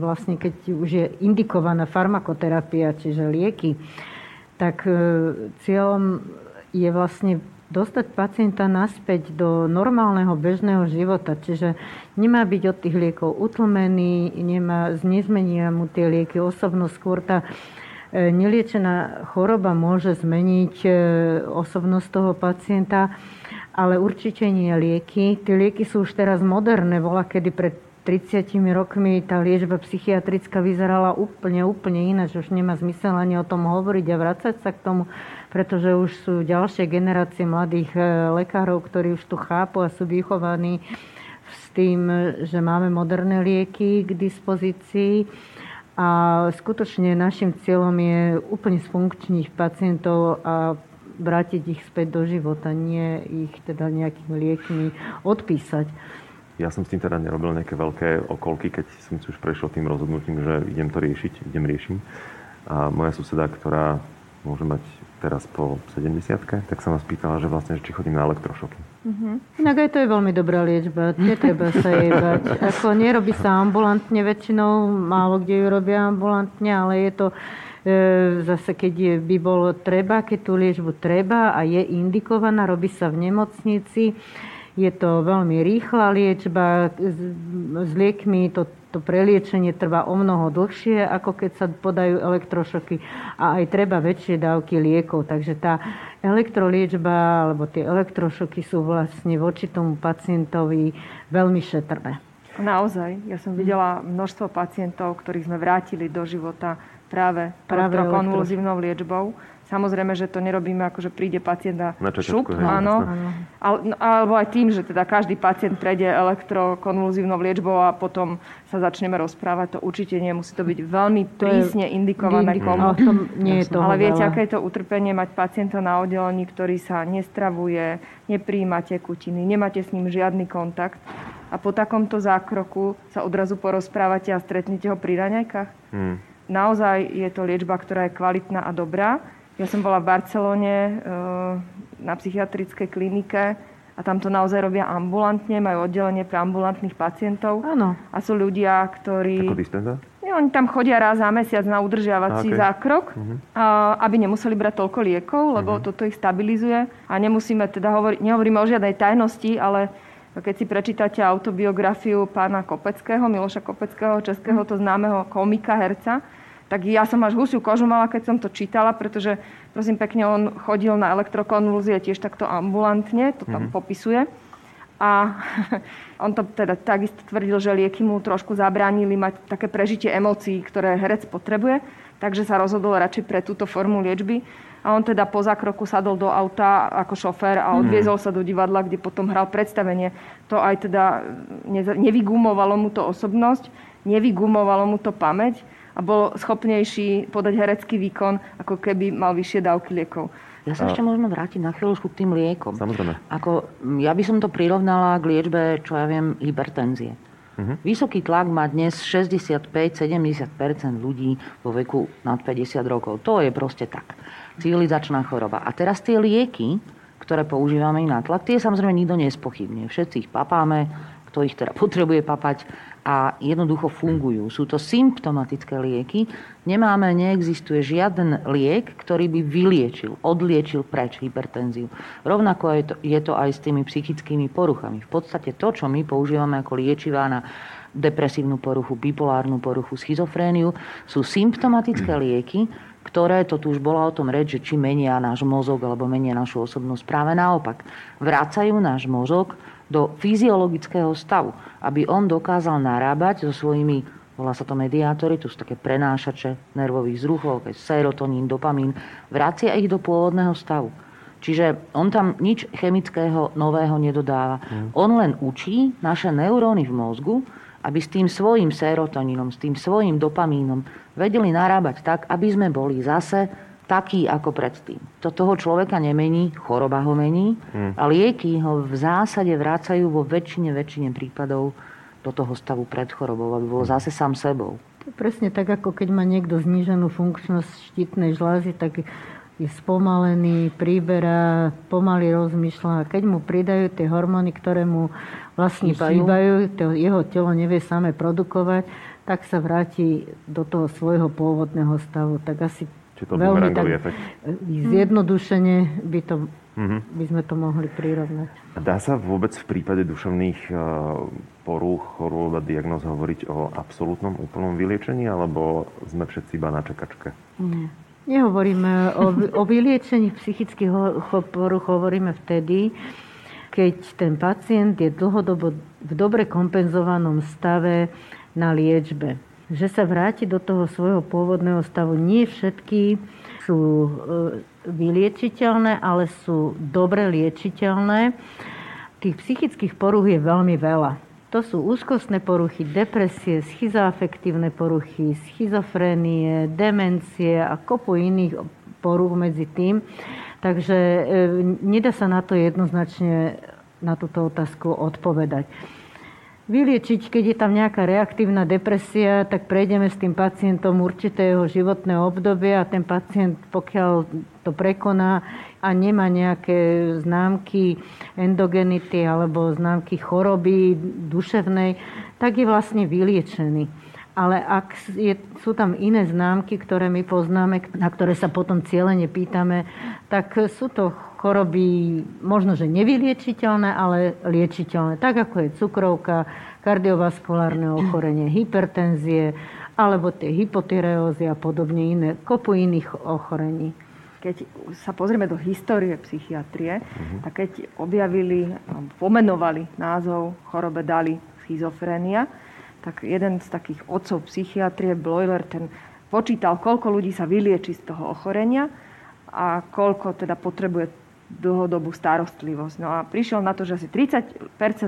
Speaker 3: vlastne, keď už je indikovaná farmakoterapia, čiže lieky, tak e, cieľom je vlastne dostať pacienta naspäť do normálneho bežného života. Čiže nemá byť od tých liekov utlmený, nemá, nezmenia mu tie lieky osobnosť, skôr tá neliečená choroba môže zmeniť e, osobnosť toho pacienta, ale určite nie lieky. Tie lieky sú už teraz moderné. Bola kedy pred 30 rokmi tá liečba psychiatrická vyzerala úplne, úplne ináč. Už nemá zmysel ani o tom hovoriť a vrácať sa k tomu, pretože už sú ďalšie generácie mladých e, lekárov, ktorí už tu chápu a sú vychovaní s tým, že máme moderné lieky k dispozícii. A skutočne našim cieľom je úplne zfunkčniť pacientov a vrátiť ich späť do života, nie ich teda nejakými liekmi odpísať.
Speaker 1: Ja som s tým teda nerobil nejaké veľké okolky, keď som si už prešiel tým rozhodnutím, že idem to riešiť, idem riešim. A moja suseda, ktorá môže mať teraz po 70 tak sa ma spýtala, že vlastne, či chodím na elektrošoky.
Speaker 3: Uh-huh. Inak aj to je veľmi dobrá liečba. Netreba sa jej bať. Ako nerobí sa ambulantne väčšinou, málo kde ju robia ambulantne, ale je to e, zase, keď je, by bolo treba, keď tú liečbu treba a je indikovaná, robí sa v nemocnici, Je to veľmi rýchla liečba, s, liekmi to, to preliečenie trvá o mnoho dlhšie, ako keď sa podajú elektrošoky a aj treba väčšie dávky liekov. Takže tá elektroliečba alebo tie elektrošoky sú vlastne voči tomu pacientovi veľmi šetrné.
Speaker 4: Naozaj. Ja som videla množstvo pacientov, ktorých sme vrátili do života práve, práve elektrokonvulzívnou liečbou Samozrejme, že to nerobíme ako, že príde pacient a
Speaker 1: Na šup,
Speaker 4: áno. áno. No, alebo aj tým, že teda každý pacient prejde elektrokonvulzívnou liečbou a potom sa začneme rozprávať. To určite nie, musí to byť veľmi prísne indikované komu.
Speaker 3: nie je
Speaker 4: Ale viete, aké je to utrpenie mať pacienta na oddelení, ktorý sa nestravuje, nepríjima tekutiny, nemáte s ním žiadny kontakt a po takomto zákroku sa odrazu porozprávate a stretnete ho pri raňajkách? Hmm. Naozaj je to liečba, ktorá je kvalitná a dobrá ja som bola v Barcelone eh, na psychiatrickej klinike a tam to naozaj robia ambulantne, majú oddelenie pre ambulantných pacientov.
Speaker 3: Áno.
Speaker 4: A sú ľudia, ktorí...
Speaker 1: Ako dispenza?
Speaker 4: Ja, oni tam chodia raz za mesiac na udržiavací okay. zákrok, uh-huh. a, aby nemuseli brať toľko liekov, lebo uh-huh. toto ich stabilizuje. A nemusíme teda hovoriť, nehovoríme o žiadnej tajnosti, ale keď si prečítate autobiografiu pána Kopeckého, Miloša Kopeckého, českého to známeho komika, herca, tak ja som až husiu kožu mala, keď som to čítala, pretože prosím pekne, on chodil na elektrokonvulzie tiež takto ambulantne, to tam mm-hmm. popisuje. A [LAUGHS] on to teda takisto tvrdil, že lieky mu trošku zabránili mať také prežitie emócií, ktoré herec potrebuje, takže sa rozhodol radšej pre túto formu liečby. A on teda po zákroku sadol do auta ako šofér a mhm. odviezol sa do divadla, kde potom hral predstavenie. To aj teda nevygumovalo mu to osobnosť, nevygumovalo mu to pamäť a bol schopnejší podať herecký výkon, ako keby mal vyššie dávky liekov.
Speaker 2: Ja sa ešte možno vrátiť na chvíľučku k tým liekom.
Speaker 1: Samozrejme.
Speaker 2: Ako, ja by som to prirovnala k liečbe, čo ja viem, hypertenzie. Uh-huh. Vysoký tlak má dnes 65-70 ľudí vo veku nad 50 rokov. To je proste tak. Civilizačná choroba. A teraz tie lieky, ktoré používame na tlak, tie samozrejme nikto nespochybne. Všetci ich papáme, kto ich teda [LAUGHS] potrebuje papať a jednoducho fungujú. Sú to symptomatické lieky. Nemáme, neexistuje žiaden liek, ktorý by vyliečil, odliečil preč hypertenziu. Rovnako je to, je to aj s tými psychickými poruchami. V podstate to, čo my používame ako liečivá na depresívnu poruchu, bipolárnu poruchu, schizofréniu, sú symptomatické lieky, ktoré, to tu už bola o tom reč, že či menia náš mozog alebo menia našu osobnosť. Práve naopak, vracajú náš mozog do fyziologického stavu, aby on dokázal narábať so svojimi, volá sa to mediátory, tu sú také prenášače nervových zruchov, ako serotonín, dopamín, vracia ich do pôvodného stavu. Čiže on tam nič chemického nového nedodáva. Mm. On len učí naše neuróny v mozgu, aby s tým svojim serotonínom, s tým svojim dopamínom vedeli narábať tak, aby sme boli zase taký ako predtým. To toho človeka nemení, choroba ho mení hmm. a lieky ho v zásade vrácajú vo väčšine, väčšine prípadov do toho stavu pred chorobou, aby bol zase sám sebou.
Speaker 3: To je presne tak, ako keď má niekto zníženú funkčnosť štítnej žlázy, tak je spomalený, príberá, pomaly rozmýšľa. Keď mu pridajú tie hormóny, ktoré mu vlastne chýbajú, to jeho telo nevie samé produkovať, tak sa vráti do toho svojho pôvodného stavu. Tak asi
Speaker 1: či to veľmi tak efekt?
Speaker 3: zjednodušene by, to, mm-hmm. by sme to mohli prirovnať.
Speaker 1: Dá sa vôbec v prípade duševných e, porúch, chorôb a diagnóz hovoriť o absolútnom úplnom vyliečení, alebo sme všetci iba na čakačke?
Speaker 3: Nie. Nehovoríme o, o vyliečení psychických porúch, hovoríme vtedy, keď ten pacient je dlhodobo v dobre kompenzovanom stave na liečbe že sa vráti do toho svojho pôvodného stavu. Nie všetky sú e, vyliečiteľné, ale sú dobre liečiteľné. Tých psychických poruch je veľmi veľa. To sú úzkostné poruchy, depresie, schizoafektívne poruchy, schizofrénie, demencie a kopu iných poruch medzi tým. Takže e, nedá sa na to jednoznačne na túto otázku odpovedať vyliečiť, keď je tam nejaká reaktívna depresia, tak prejdeme s tým pacientom určitého životného obdobia a ten pacient, pokiaľ to prekoná a nemá nejaké známky endogenity alebo známky choroby duševnej, tak je vlastne vyliečený. Ale ak je, sú tam iné známky, ktoré my poznáme, na ktoré sa potom cieľene pýtame, tak sú to choroby možno, že nevyliečiteľné, ale liečiteľné. Tak ako je cukrovka, kardiovaskulárne ochorenie, hypertenzie, alebo tie hypotyreózy a podobne iné, kopu iných ochorení.
Speaker 4: Keď sa pozrieme do histórie psychiatrie, uh-huh. tak keď objavili, pomenovali názov chorobe dali schizofrénia, tak jeden z takých otcov psychiatrie, Bloiler, ten počítal, koľko ľudí sa vylieči z toho ochorenia a koľko teda potrebuje dlhodobú starostlivosť. No a prišiel na to, že asi 30%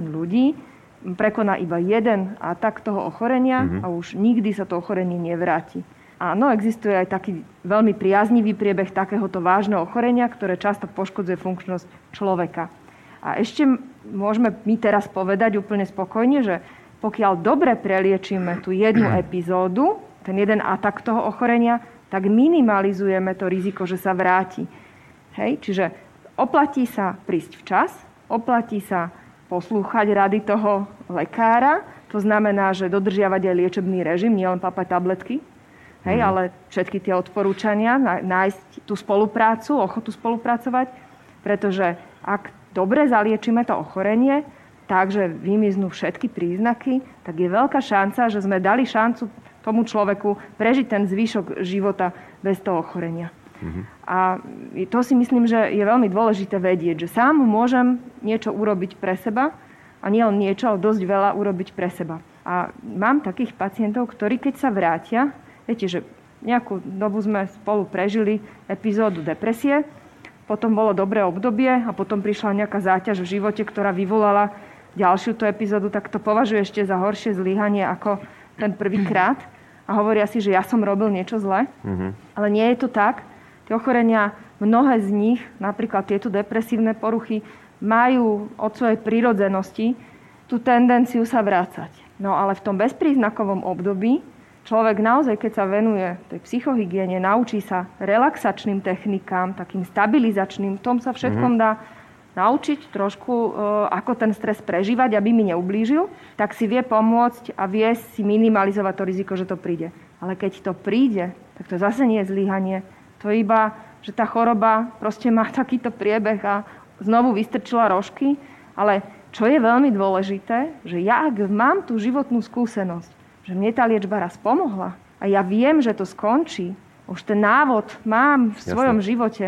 Speaker 4: ľudí prekoná iba jeden atak toho ochorenia mm-hmm. a už nikdy sa to ochorenie nevráti. Áno, existuje aj taký veľmi priaznivý priebeh takéhoto vážneho ochorenia, ktoré často poškodzuje funkčnosť človeka. A ešte môžeme my teraz povedať úplne spokojne, že pokiaľ dobre preliečíme tú jednu [CLEARS THROAT] epizódu, ten jeden atak toho ochorenia, tak minimalizujeme to riziko, že sa vráti. Hej? Čiže oplatí sa prísť včas, oplatí sa poslúchať rady toho lekára. To znamená, že dodržiavať aj liečebný režim, nielen papať tabletky, hej, mm. ale všetky tie odporúčania, nájsť tú spoluprácu, ochotu spolupracovať, pretože ak dobre zaliečíme to ochorenie, takže vymiznú všetky príznaky, tak je veľká šanca, že sme dali šancu tomu človeku prežiť ten zvyšok života bez toho ochorenia. Mm-hmm. A to si myslím, že je veľmi dôležité vedieť, že sám môžem niečo urobiť pre seba a nie len niečo, ale dosť veľa urobiť pre seba. A mám takých pacientov, ktorí keď sa vrátia, viete, že nejakú dobu sme spolu prežili epizódu depresie, potom bolo dobré obdobie a potom prišla nejaká záťaž v živote, ktorá vyvolala ďalšiu tú epizódu, tak to považuje ešte za horšie zlyhanie ako ten prvýkrát a hovoria si, že ja som robil niečo zle. Mm-hmm. Ale nie je to tak. Tie ochorenia, mnohé z nich, napríklad tieto depresívne poruchy, majú od svojej prírodzenosti tú tendenciu sa vrácať. No ale v tom bezpríznakovom období človek naozaj, keď sa venuje tej psychohygiene, naučí sa relaxačným technikám, takým stabilizačným, v tom sa všetkom mm-hmm. dá naučiť trošku, e, ako ten stres prežívať, aby mi neublížil, tak si vie pomôcť a vie si minimalizovať to riziko, že to príde. Ale keď to príde, tak to zase nie je zlyhanie, to iba, že tá choroba proste má takýto priebeh a znovu vystrčila rožky. Ale čo je veľmi dôležité, že ja ak mám tú životnú skúsenosť, že mne tá liečba raz pomohla a ja viem, že to skončí, už ten návod mám v svojom Jasne. živote,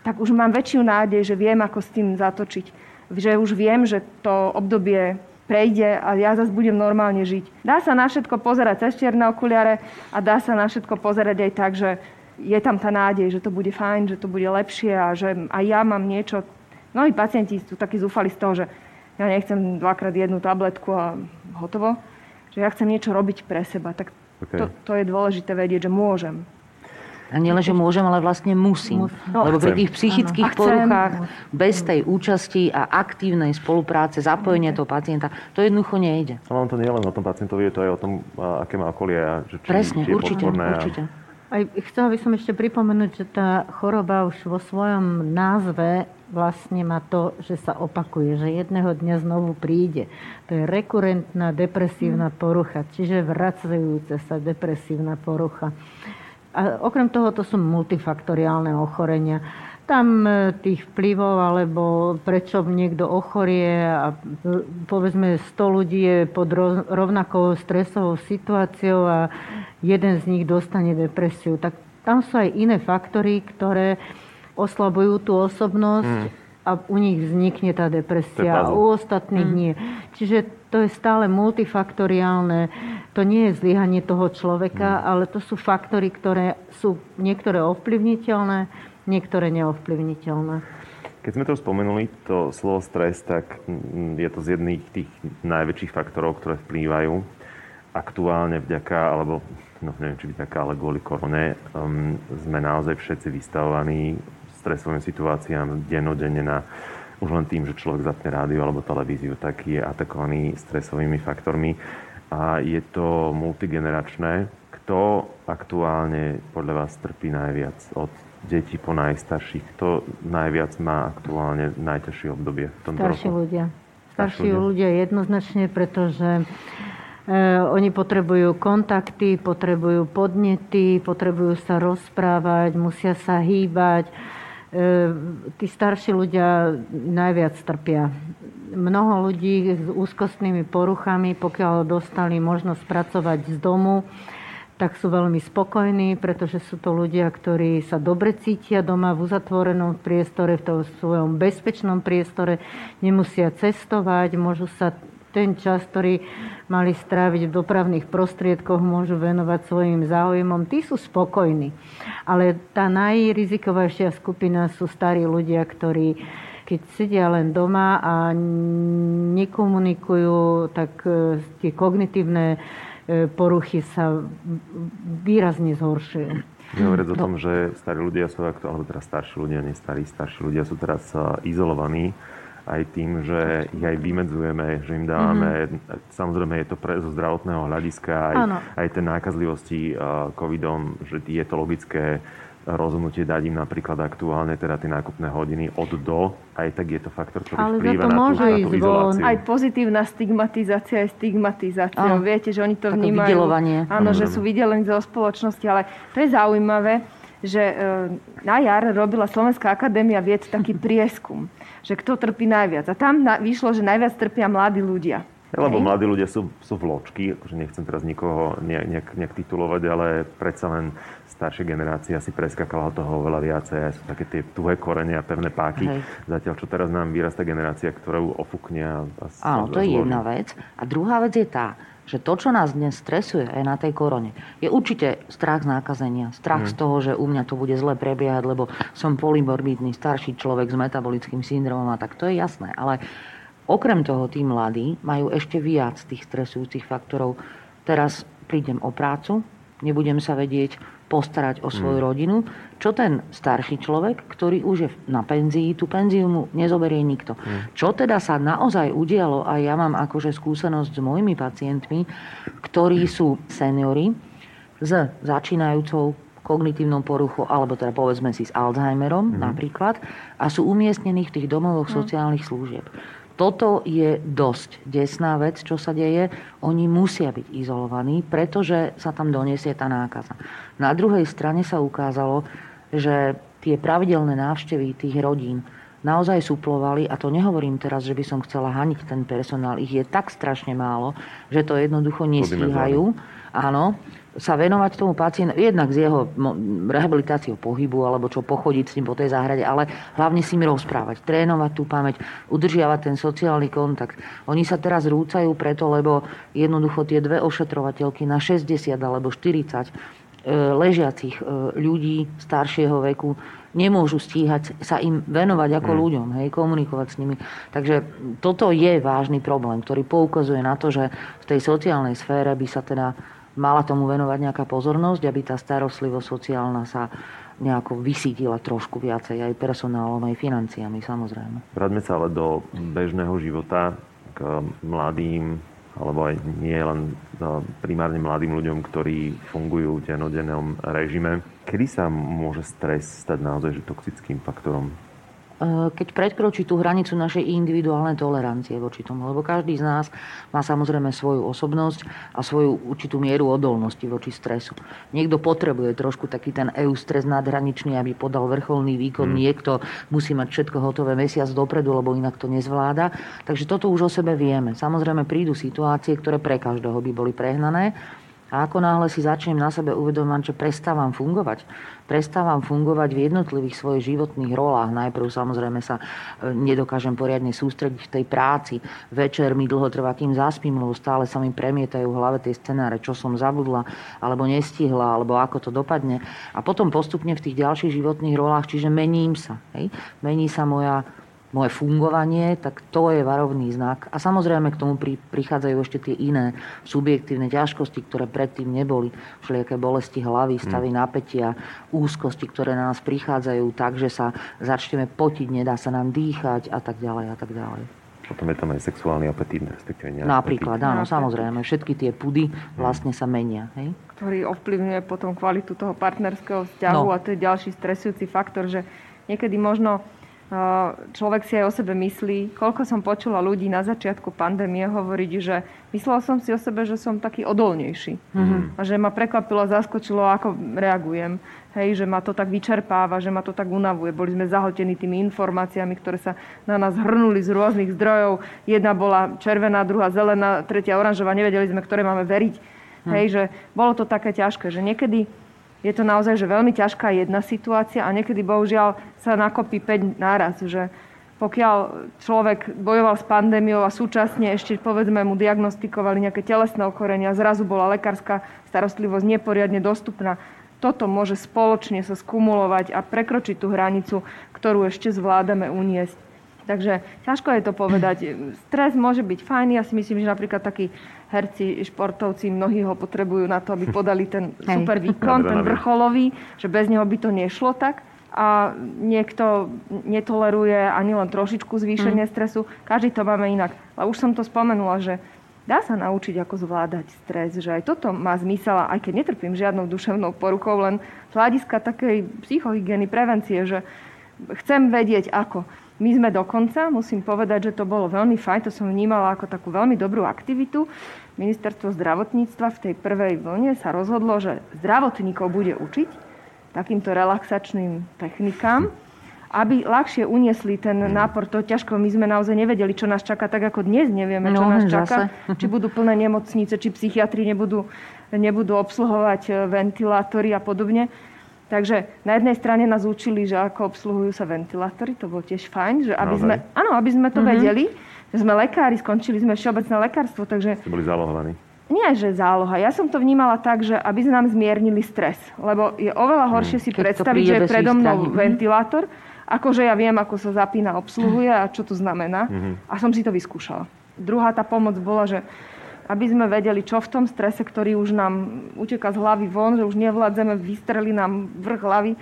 Speaker 4: tak už mám väčšiu nádej, že viem, ako s tým zatočiť. Že už viem, že to obdobie prejde a ja zase budem normálne žiť. Dá sa na všetko pozerať cez čierne okuliare a dá sa na všetko pozerať aj tak, že je tam tá nádej, že to bude fajn, že to bude lepšie a že aj ja mám niečo. Mnohí pacienti sú takí zúfali z toho, že ja nechcem dvakrát jednu tabletku a hotovo. Že ja chcem niečo robiť pre seba. Tak okay. to, to je dôležité vedieť, že môžem.
Speaker 2: A nielen, že môžem, ale vlastne musím. No, Lebo pri tých psychických poruchách bez tej účasti a aktívnej spolupráce, zapojenia toho pacienta, to jednoducho nejde.
Speaker 1: Ale on to nie len o tom pacientovi, je to aj o tom, aké má okolie. A že či,
Speaker 2: Presne,
Speaker 1: je
Speaker 2: určite, určite. A...
Speaker 3: Aj chcela by som ešte pripomenúť, že tá choroba už vo svojom názve vlastne má to, že sa opakuje, že jedného dňa znovu príde. To je rekurentná depresívna porucha, čiže vracajúca sa depresívna porucha. A okrem toho to sú multifaktoriálne ochorenia tam e, tých vplyvov, alebo prečo niekto ochorie a povedzme 100 ľudí je pod rovnakou stresovou situáciou a jeden z nich dostane depresiu. Tak tam sú aj iné faktory, ktoré oslabujú tú osobnosť hmm. a u nich vznikne tá depresia a u ostatných hmm. nie. Čiže to je stále multifaktoriálne. To nie je zlyhanie toho človeka, hmm. ale to sú faktory, ktoré sú niektoré ovplyvniteľné, niektoré neovplyvniteľné.
Speaker 1: Keď sme to spomenuli, to slovo stres, tak je to z jedných tých najväčších faktorov, ktoré vplývajú aktuálne vďaka, alebo no neviem, či vďaka, ale kvôli korone, um, sme naozaj všetci vystavovaní stresovým situáciám dennodenne na už len tým, že človek zapne rádio alebo televíziu, tak je atakovaný stresovými faktormi. A je to multigeneračné. Kto aktuálne podľa vás trpí najviac? Od detí po najstarších. Kto najviac má aktuálne najťažšie obdobie v tomto
Speaker 3: Starší roku? ľudia. Starší ľudia. jednoznačne, pretože e, oni potrebujú kontakty, potrebujú podnety, potrebujú sa rozprávať, musia sa hýbať. tí starší ľudia najviac trpia. Mnoho ľudí s úzkostnými poruchami, pokiaľ dostali možnosť pracovať z domu, tak sú veľmi spokojní, pretože sú to ľudia, ktorí sa dobre cítia doma v uzatvorenom priestore, v tom svojom bezpečnom priestore, nemusia cestovať, môžu sa ten čas, ktorý mali stráviť v dopravných prostriedkoch, môžu venovať svojim záujmom. Tí sú spokojní. Ale tá najrizikovejšia skupina sú starí ľudia, ktorí keď sedia len doma a nekomunikujú, tak e, tie kognitívne poruchy sa výrazne zhoršujú.
Speaker 1: Nehovoriac o tom, že starí ľudia sú, alebo teraz starší ľudia, nie starí, starší ľudia sú teraz e, izolovaní aj tým, že ich aj vymedzujeme, že im dávame, mm-hmm. samozrejme je to pre, zo zdravotného hľadiska, aj, aj ten nákazlivosti uh, covidom, že je to logické rozhodnutie dať im napríklad aktuálne teda tie nákupné hodiny od do, aj tak je to faktor, ktorý Ale vplýva na tú, na tú izoláciu.
Speaker 4: Aj pozitívna stigmatizácia je stigmatizácia. Viete, že oni to Ako vnímajú.
Speaker 2: Vydelovanie.
Speaker 4: Áno, že sú vydelení zo spoločnosti, ale to je zaujímavé, že e, na jar robila Slovenská akadémia vied taký [LAUGHS] prieskum že kto trpí najviac. A tam vyšlo, že najviac trpia mladí ľudia.
Speaker 1: Lebo Hej. mladí ľudia sú, sú vločky, akože nechcem teraz nikoho nejak, nejak, nejak titulovať, ale predsa len staršia generácia si preskakala toho oveľa viacej. Sú také tie tuhé korene a pevné páky. Hej. Zatiaľ, čo teraz nám vyrastá generácia, ktorá ju ofukne. A, a
Speaker 2: Áno, to je jedna vec. A druhá vec je tá, že to, čo nás dnes stresuje aj na tej korone, je určite strach z nákazenia. Strach mm. z toho, že u mňa to bude zle prebiehať, lebo som polymorbidný starší človek s metabolickým syndromom a tak to je jasné. Ale okrem toho tí mladí majú ešte viac tých stresujúcich faktorov. Teraz prídem o prácu, nebudem sa vedieť postarať o svoju mm. rodinu. Čo ten starší človek, ktorý už je na penzii, tú penziu mu nezoberie nikto. Mm. Čo teda sa naozaj udialo, a ja mám akože skúsenosť s mojimi pacientmi, ktorí sú seniory s začínajúcou kognitívnou poruchou, alebo teda povedzme si s Alzheimerom mm. napríklad, a sú umiestnení v tých domovoch mm. sociálnych služieb toto je dosť desná vec, čo sa deje. Oni musia byť izolovaní, pretože sa tam doniesie tá nákaza. Na druhej strane sa ukázalo, že tie pravidelné návštevy tých rodín naozaj suplovali, a to nehovorím teraz, že by som chcela haniť ten personál, ich je tak strašne málo, že to jednoducho nestíhajú. Áno, sa venovať tomu pacientu, jednak z jeho rehabilitáciou pohybu, alebo čo pochodiť s ním po tej záhrade, ale hlavne s ním rozprávať, trénovať tú pamäť, udržiavať ten sociálny kontakt. Oni sa teraz rúcajú preto, lebo jednoducho tie dve ošetrovateľky na 60 alebo 40 e, ležiacich e, ľudí staršieho veku nemôžu stíhať sa im venovať ako mm. ľuďom, hej, komunikovať s nimi. Takže toto je vážny problém, ktorý poukazuje na to, že v tej sociálnej sfére by sa teda mala tomu venovať nejaká pozornosť, aby tá starostlivosť sociálna sa nejako vysítila trošku viacej aj personálom, aj financiami samozrejme.
Speaker 1: Vráťme sa ale do bežného života k mladým, alebo aj nie len primárne mladým ľuďom, ktorí fungujú v denodennom režime. Kedy sa môže stres stať naozaj toxickým faktorom
Speaker 2: keď predkročí tú hranicu našej individuálnej tolerancie voči tomu. Lebo každý z nás má samozrejme svoju osobnosť a svoju určitú mieru odolnosti voči stresu. Niekto potrebuje trošku taký ten eustres nadhraničný, aby podal vrcholný výkon. Hmm. Niekto musí mať všetko hotové mesiac dopredu, lebo inak to nezvláda. Takže toto už o sebe vieme. Samozrejme prídu situácie, ktoré pre každého by boli prehnané a ako náhle si začnem na sebe uvedomať, že prestávam fungovať, prestávam fungovať v jednotlivých svojich životných rolách. Najprv samozrejme sa e, nedokážem poriadne sústrediť v tej práci. Večer mi dlho trvá, kým zaspím, lebo stále sa mi premietajú v hlave tie scenáre, čo som zabudla, alebo nestihla, alebo ako to dopadne. A potom postupne v tých ďalších životných rolách, čiže mením sa. Hej? Mení sa moja moje fungovanie, tak to je varovný znak. A samozrejme k tomu pri, prichádzajú ešte tie iné subjektívne ťažkosti, ktoré predtým neboli. Všelijaké bolesti hlavy, stavy hmm. napätia, úzkosti, ktoré na nás prichádzajú tak, že sa začneme potiť, nedá sa nám dýchať a tak ďalej a tak ďalej.
Speaker 1: Potom je tam aj sexuálny apetit, respektíve
Speaker 2: Napríklad, apetit. áno, samozrejme. Všetky tie pudy hmm. vlastne sa menia. Hej?
Speaker 4: Ktorý ovplyvňuje potom kvalitu toho partnerského vzťahu no. a to je ďalší stresujúci faktor, že niekedy možno človek si aj o sebe myslí. Koľko som počula ľudí na začiatku pandémie hovoriť, že myslela som si o sebe, že som taký odolnejší. Mm-hmm. A že ma prekvapilo a zaskočilo, ako reagujem. Hej, že ma to tak vyčerpáva, že ma to tak unavuje. Boli sme zahltení tými informáciami, ktoré sa na nás hrnuli z rôznych zdrojov. Jedna bola červená, druhá zelená, tretia oranžová. Nevedeli sme, ktoré máme veriť. Mm. Hej, že bolo to také ťažké, že niekedy je to naozaj že veľmi ťažká jedna situácia a niekedy bohužiaľ sa nakopí 5 náraz, že pokiaľ človek bojoval s pandémiou a súčasne ešte povedzme mu diagnostikovali nejaké telesné okorenia, zrazu bola lekárska starostlivosť neporiadne dostupná, toto môže spoločne sa skumulovať a prekročiť tú hranicu, ktorú ešte zvládame uniesť. Takže ťažko je to povedať. Stres môže byť fajn. Ja si myslím, že napríklad takí herci, športovci, mnohí ho potrebujú na to, aby [LAUGHS] podali ten super výkon, ten vrcholový, že bez neho by to nešlo tak. A niekto netoleruje ani len trošičku zvýšenie mm. stresu. Každý to máme inak. Ale už som to spomenula, že dá sa naučiť, ako zvládať stres, že aj toto má zmysel, aj keď netrpím žiadnou duševnou porukou, len z hľadiska takej psychohygieny, prevencie, že chcem vedieť ako. My sme dokonca, musím povedať, že to bolo veľmi fajn, to som vnímala ako takú veľmi dobrú aktivitu. Ministerstvo zdravotníctva v tej prvej vlne sa rozhodlo, že zdravotníkov bude učiť takýmto relaxačným technikám, aby ľahšie uniesli ten mm. nápor to ťažko. My sme naozaj nevedeli, čo nás čaká, tak ako dnes nevieme, čo no, nás čaká. Či budú plné nemocnice, či psychiatri nebudú, nebudú obsluhovať eh, ventilátory a podobne. Takže na jednej strane nás učili, že ako obsluhujú sa ventilátory, to bolo tiež fajn, že aby sme, áno, aby sme to mm-hmm. vedeli, sme lekári, skončili sme všeobecné lekárstvo, takže...
Speaker 1: Ste boli zálohovaní.
Speaker 4: Nie, že záloha. Ja som to vnímala tak, že aby sme nám zmiernili stres. Lebo je oveľa mm, horšie si predstaviť, že je predo mnou ventilátor, ako že ja viem, ako sa zapína, obsluhuje a čo to znamená. Mm-hmm. A som si to vyskúšala. Druhá tá pomoc bola, že aby sme vedeli, čo v tom strese, ktorý už nám uteká z hlavy von, že už nevládzeme, vystreli nám vrch hlavy,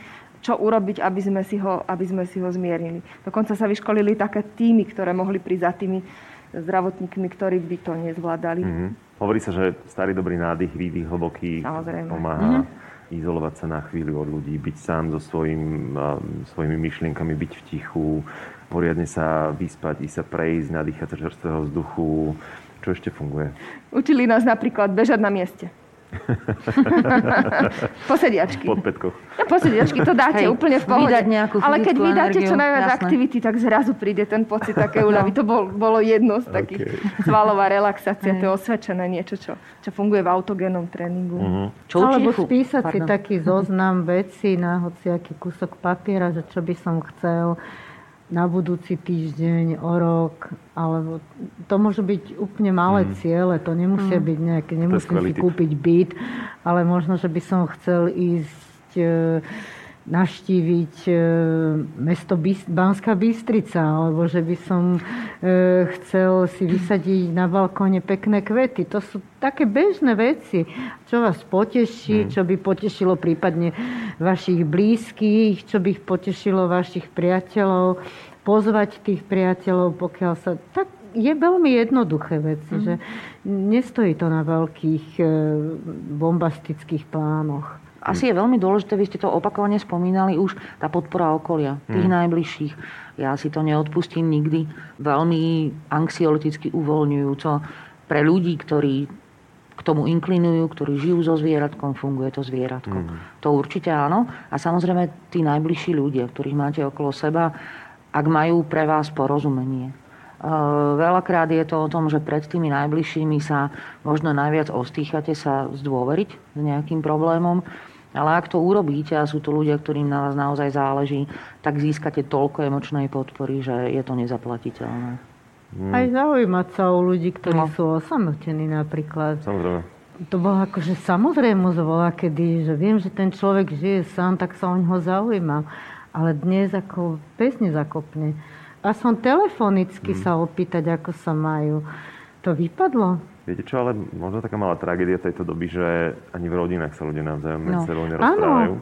Speaker 4: čo urobiť, aby sme si ho, aby sme si ho zmiernili. Dokonca sa vyškolili také týmy, ktoré mohli prísť za tými zdravotníkmi, ktorí by to nezvládali. Mm-hmm.
Speaker 1: Hovorí sa, že starý dobrý nádych, výdych hlboký Samozrejme. pomáha mm-hmm. izolovať sa na chvíľu od ľudí, byť sám so svojim, svojimi myšlienkami, byť v tichu, poriadne sa vyspať, ísť sa prejsť, nadýchať sa čerstvého vzduchu, čo ešte funguje?
Speaker 4: Učili nás napríklad bežať na mieste. [LAUGHS] posediačky.
Speaker 1: Pod petkou.
Speaker 4: No, posediačky, to dáte Hej, úplne v pohode. Ale keď vydáte čo najviac jasné. aktivity, tak zrazu príde ten pocit také úľavy. No. To bol, bolo jedno z takých okay. svalová relaxácia, Hej. to je osvedčené niečo, čo, čo funguje v autogénnom tréningu. Uh-huh.
Speaker 3: Čo Alebo spísať si taký zoznam veci na hociaký kúsok papiera, že čo by som chcel na budúci týždeň, o rok, alebo to môžu byť úplne malé mm. ciele, to nemusia mm. byť nejaké, nemusím si kúpiť byt, ale možno, že by som chcel ísť e, naštíviť e, mesto Banská Bystrica, alebo že by som e, chcel si vysadiť na balkóne pekné kvety. To sú také bežné veci, čo vás poteší, mm. čo by potešilo prípadne vašich blízkych, čo by potešilo vašich priateľov, pozvať tých priateľov, pokiaľ sa... Tak je veľmi jednoduché veci, mm. že nestojí to na veľkých e, bombastických plánoch.
Speaker 2: Asi je veľmi dôležité, vy ste to opakovane spomínali už, tá podpora okolia, tých hmm. najbližších. Ja si to neodpustím nikdy. Veľmi anxioliticky uvoľňujúco pre ľudí, ktorí k tomu inklinujú, ktorí žijú so zvieratkom, funguje to zvieratko. Hmm. To určite áno. A samozrejme tí najbližší ľudia, ktorých máte okolo seba, ak majú pre vás porozumenie. Veľakrát je to o tom, že pred tými najbližšími sa možno najviac ostýchate sa zdôveriť s nejakým problémom ale ak to urobíte a sú to ľudia, ktorým na vás naozaj záleží, tak získate toľko emočnej podpory, že je to nezaplatiteľné.
Speaker 3: Hmm. Aj zaujímať sa o ľudí, ktorí no. sú osamotení napríklad.
Speaker 1: Samozrejme.
Speaker 3: To bolo akože samozrejme zvolá, kedy, že viem, že ten človek žije sám, tak sa o neho zaujímam. Ale dnes ako pes nezakopne. A som telefonicky hmm. sa opýtať, ako sa majú. To vypadlo.
Speaker 1: Viete čo, ale možno taká malá tragédia tejto doby, že ani v rodinách sa ľudia navzájom no. medzi sebou nerozprávajú.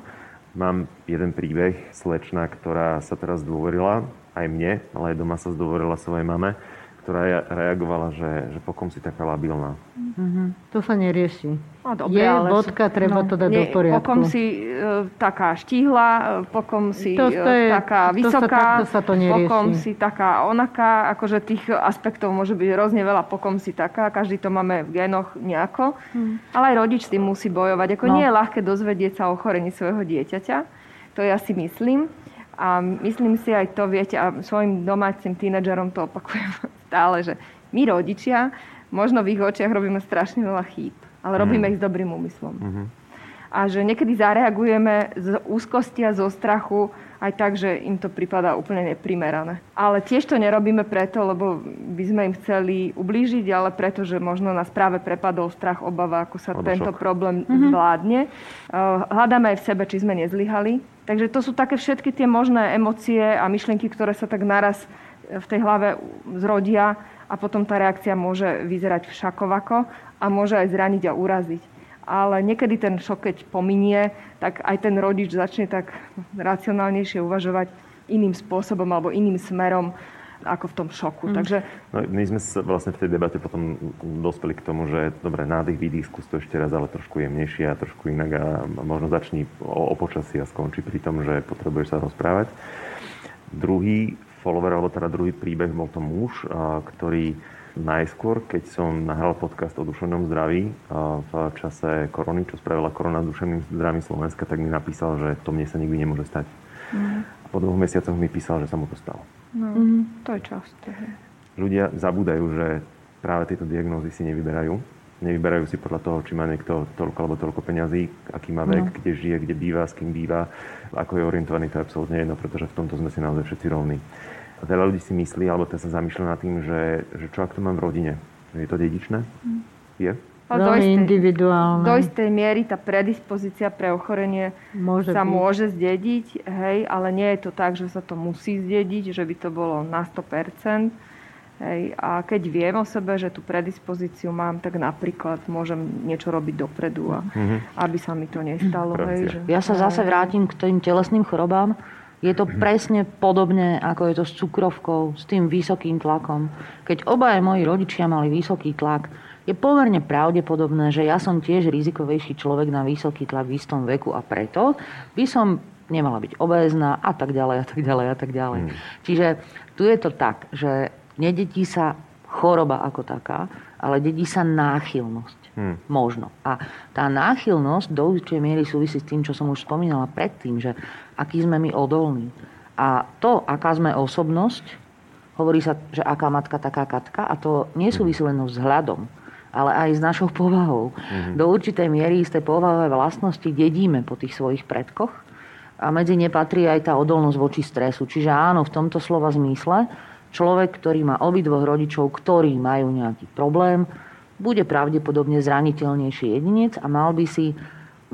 Speaker 1: Mám jeden príbeh, slečna, ktorá sa teraz zdôverila aj mne, ale aj doma sa zdôverila svojej mame, ktorá reagovala, že, že pokom si taká labilná.
Speaker 3: Mm-hmm. To sa nerieši. No, dobre, je ale bodka, treba no, to dať nie, do poriadku.
Speaker 4: Pokom si e, taká štíhla, e, pokom si to, to je, taká vysoká, to sa, to sa pokom si taká onaká. Akože tých aspektov môže byť hrozne veľa, pokom si taká. Každý to máme v génoch nejako. Mm. Ale aj rodič s tým musí bojovať. Ako no. nie je ľahké dozvedieť sa o chorení svojho dieťaťa. To ja si myslím. A myslím si aj to, viete, a svojim domácim tínedžerom to opakujem stále, že my rodičia možno v ich očiach robíme strašne veľa chýb, ale robíme mm. ich s dobrým úmyslom. Mm-hmm. A že niekedy zareagujeme z úzkosti a zo strachu aj tak, že im to prípada úplne neprimerané. Ale tiež to nerobíme preto, lebo by sme im chceli ublížiť, ale preto, že možno nás práve prepadol strach, obava, ako sa Odo tento šok. problém mm-hmm. zvládne. Hľadáme aj v sebe, či sme nezlyhali. Takže to sú také všetky tie možné emócie a myšlienky, ktoré sa tak naraz v tej hlave zrodia a potom tá reakcia môže vyzerať všakovako a môže aj zraniť a uraziť ale niekedy ten šok, keď pominie, tak aj ten rodič začne tak racionálnejšie uvažovať iným spôsobom alebo iným smerom ako v tom šoku. Mm. Takže...
Speaker 1: No, my sme sa vlastne v tej debate potom dospeli k tomu, že dobre, nádych, výdych, skús to ešte raz, ale trošku jemnejšie a trošku inak a možno začni o, o počasí a skončí pri tom, že potrebuješ sa rozprávať. Druhý follower, alebo teda druhý príbeh bol to muž, ktorý najskôr, keď som nahral podcast o duševnom zdraví v čase korony, čo spravila korona s duševným zdravím Slovenska, tak mi napísal, že to mne sa nikdy nemôže stať. Mm. A po dvoch mesiacoch mi písal, že sa mu to stalo.
Speaker 4: No, mm. to je časté.
Speaker 1: Ľudia zabúdajú, že práve tieto diagnózy si nevyberajú. Nevyberajú si podľa toho, či má niekto toľko alebo toľko peňazí, aký má vek, no. kde žije, kde býva, s kým býva, ako je orientovaný, to je absolútne jedno, pretože v tomto sme si naozaj všetci rovní. Veľa ľudí si myslí, alebo teda sa zamýšľa nad tým, že, že čo ak to mám v rodine? Je to dedičné? Mm. Je?
Speaker 3: Ale do istej, individuálne.
Speaker 4: Do istej miery tá predispozícia pre ochorenie môže sa byť. môže zdediť, hej, ale nie je to tak, že sa to musí zdediť, že by to bolo na 100%. Hej, a keď viem o sebe, že tú predispozíciu mám, tak napríklad môžem niečo robiť dopredu, a, mm-hmm. aby sa mi to nestalo. Hej, že,
Speaker 2: ja sa zase vrátim k tým telesným chorobám. Je to presne podobne, ako je to s cukrovkou, s tým vysokým tlakom. Keď obaja moji rodičia mali vysoký tlak, je pomerne pravdepodobné, že ja som tiež rizikovejší človek na vysoký tlak v istom veku a preto by som nemala byť obézna a tak ďalej a tak ďalej a tak ďalej. Hmm. Čiže tu je to tak, že nedetí sa choroba ako taká, ale dedí sa náchylnosť. Hmm. Možno. A tá náchylnosť do určitej miery súvisí s tým, čo som už spomínala predtým, že aký sme my odolní. A to, aká sme osobnosť, hovorí sa, že aká matka, taká katka, a to nesúvisí len s hľadom, ale aj s našou povahou. hmm Do určitej miery isté povahové vlastnosti dedíme po tých svojich predkoch a medzi ne patrí aj tá odolnosť voči stresu. Čiže áno, v tomto slova zmysle, človek, ktorý má obidvoch rodičov, ktorí majú nejaký problém, bude pravdepodobne zraniteľnejší jedinec a mal by si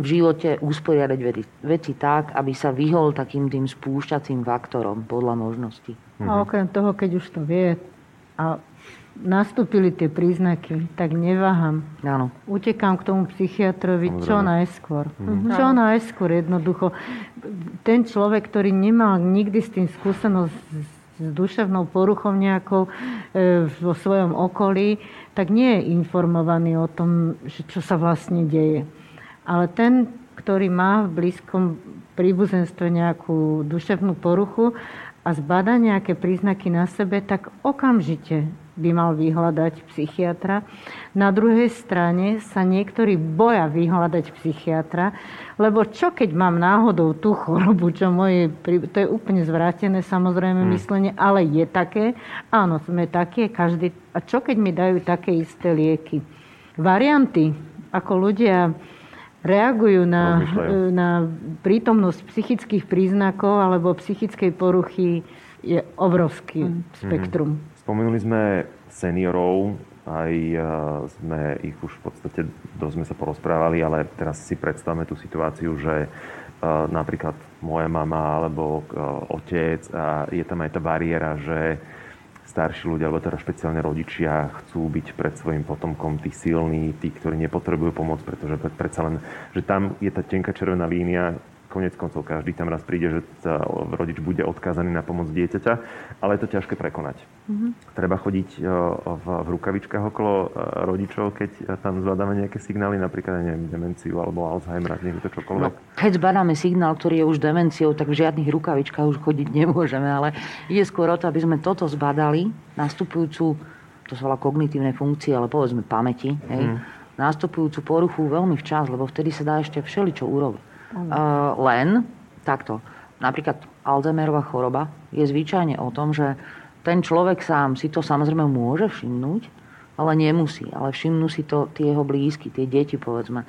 Speaker 2: v živote usporiadať veci tak, aby sa vyhol takým tým spúšťacím faktorom podľa možností.
Speaker 3: A okrem toho, keď už to vie a nastúpili tie príznaky, tak neváham.
Speaker 2: Áno.
Speaker 3: Utekám k tomu psychiatrovi Samozrejme. čo najskôr. Mhm. Čo najskôr jednoducho. Ten človek, ktorý nemal nikdy s tým skúsenosť s duševnou poruchou nejakou e, vo svojom okolí, tak nie je informovaný o tom, že čo sa vlastne deje. Ale ten, ktorý má v blízkom príbuzenstve nejakú duševnú poruchu a zbada nejaké príznaky na sebe, tak okamžite by mal vyhľadať psychiatra. Na druhej strane sa niektorí boja vyhľadať psychiatra, lebo čo keď mám náhodou tú chorobu, čo moje, to je úplne zvrátené samozrejme hmm. myslenie, ale je také, áno, sme také, každý, a čo keď mi dajú také isté lieky? Varianty, ako ľudia reagujú na, na prítomnosť psychických príznakov alebo psychickej poruchy, je obrovský hmm. spektrum. Hmm.
Speaker 1: Spomenuli sme seniorov, aj sme ich už v podstate dosť sme sa porozprávali, ale teraz si predstavme tú situáciu, že napríklad moja mama alebo otec a je tam aj tá bariéra, že starší ľudia, alebo teda špeciálne rodičia chcú byť pred svojim potomkom tí silní, tí, ktorí nepotrebujú pomoc, pretože predsa len, že tam je tá tenká červená línia, konec koncov každý tam raz príde, že sa rodič bude odkázaný na pomoc dieťaťa, ale je to ťažké prekonať. Mm-hmm. Treba chodiť e, v, v rukavičkách okolo e, rodičov, keď tam zbadáme nejaké signály, napríklad neviem, demenciu alebo Alzheimer, nech to čokoľvek. No,
Speaker 2: keď zbadáme signál, ktorý je už demenciou, tak v žiadnych rukavičkách už chodiť nemôžeme, ale ide skôr o to, aby sme toto zbadali, nastupujúcu, to sa volá kognitívne funkcie, ale povedzme pamäti, hej, mm nástupujúcu poruchu veľmi včas, lebo vtedy sa dá ešte všeličo urobiť. Uh, len takto. Napríklad Alzheimerová choroba je zvyčajne o tom, že ten človek sám si to samozrejme môže všimnúť, ale nemusí. Ale všimnú si to tie jeho blízky, tie deti povedzme.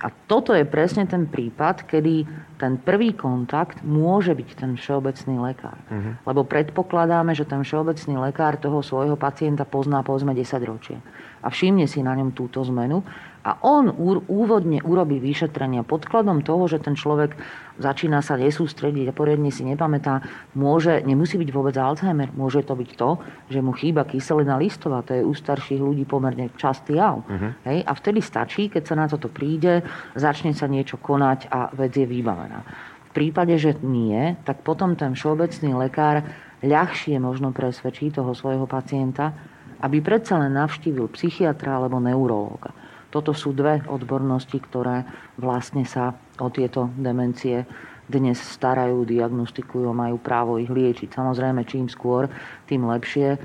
Speaker 2: A toto je presne ten prípad, kedy ten prvý kontakt môže byť ten všeobecný lekár. Uh-huh. Lebo predpokladáme, že ten všeobecný lekár toho svojho pacienta pozná povedzme 10 ročie a všimne si na ňom túto zmenu a on úvodne urobí vyšetrenia podkladom toho, že ten človek začína sa nesústrediť a poriadne si nepamätá, môže, nemusí byť vôbec Alzheimer, môže to byť to, že mu chýba kyselina listová, to je u starších ľudí pomerne častý jav. Uh-huh. Hej? A vtedy stačí, keď sa na toto príde, začne sa niečo konať a vec je vybavená. V prípade, že nie, tak potom ten všeobecný lekár ľahšie možno presvedčí toho svojho pacienta, aby predsa len navštívil psychiatra alebo neurológa. Toto sú dve odbornosti, ktoré vlastne sa o tieto demencie dnes starajú, diagnostikujú, majú právo ich liečiť. Samozrejme, čím skôr, tým lepšie.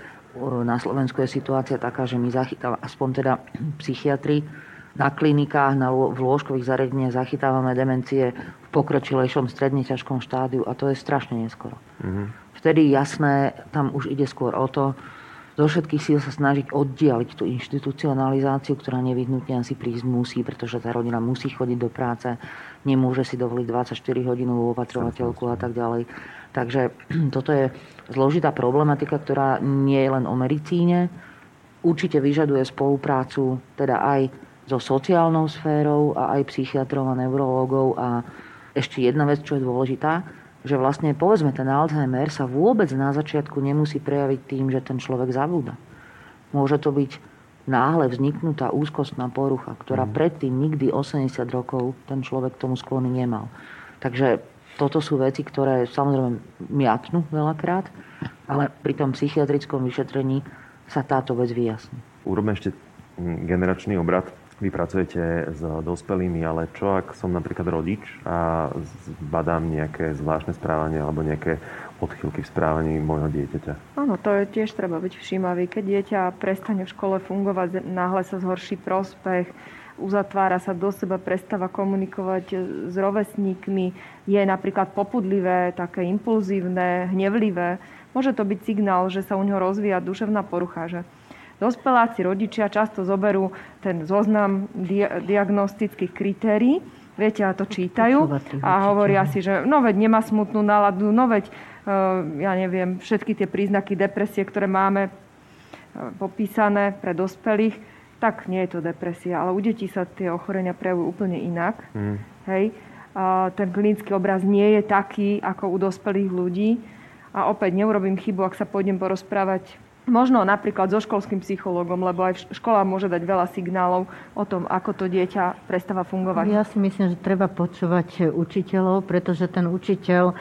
Speaker 2: Na Slovensku je situácia taká, že my zachytávame, aspoň teda psychiatri, na klinikách, na, v lôžkových zariadeniach zachytávame demencie v pokročilejšom stredne ťažkom štádiu a to je strašne neskoro. Mm-hmm. Vtedy jasné, tam už ide skôr o to, zo všetkých síl sa snažiť oddialiť tú inštitucionalizáciu, ktorá nevyhnutne asi prísť musí, pretože tá rodina musí chodiť do práce, nemôže si dovoliť 24 hodinovú opatrovateľku a tak ďalej. Takže [CLEARS THROAT] toto je zložitá problematika, ktorá nie je len o medicíne. Určite vyžaduje spoluprácu teda aj so sociálnou sférou a aj psychiatrov a neurológov a ešte jedna vec, čo je dôležitá, že vlastne povedzme ten Alzheimer sa vôbec na začiatku nemusí prejaviť tým, že ten človek zabúda. Môže to byť náhle vzniknutá úzkostná porucha, ktorá mm. predtým nikdy 80 rokov ten človek tomu sklony nemal. Takže toto sú veci, ktoré samozrejme miatnú veľakrát, ale pri tom psychiatrickom vyšetrení sa táto vec vyjasní.
Speaker 1: Urobme ešte generačný obrad vy pracujete s dospelými, ale čo ak som napríklad rodič a badám nejaké zvláštne správanie alebo nejaké odchylky v správaní môjho dieťaťa?
Speaker 4: Áno, to je tiež treba byť všímavý. Keď dieťa prestane v škole fungovať, náhle sa zhorší prospech, uzatvára sa do seba, prestáva komunikovať s rovesníkmi, je napríklad popudlivé, také impulzívne, hnevlivé, môže to byť signál, že sa u neho rozvíja duševná porucha, že Dospeláci rodičia často zoberú ten zoznam dia- diagnostických kritérií, viete, a to čítajú a hovoria si, že no veď nemá smutnú náladu, no veď, uh, ja neviem, všetky tie príznaky depresie, ktoré máme uh, popísané pre dospelých, tak nie je to depresia, ale u detí sa tie ochorenia prejavujú úplne inak. Mm. Hej. Uh, ten klinický obraz nie je taký ako u dospelých ľudí. A opäť neurobím chybu, ak sa pôjdem porozprávať Možno napríklad so školským psychológom, lebo aj škola môže dať veľa signálov o tom, ako to dieťa prestáva fungovať.
Speaker 3: Ja si myslím, že treba počúvať učiteľov, pretože ten učiteľ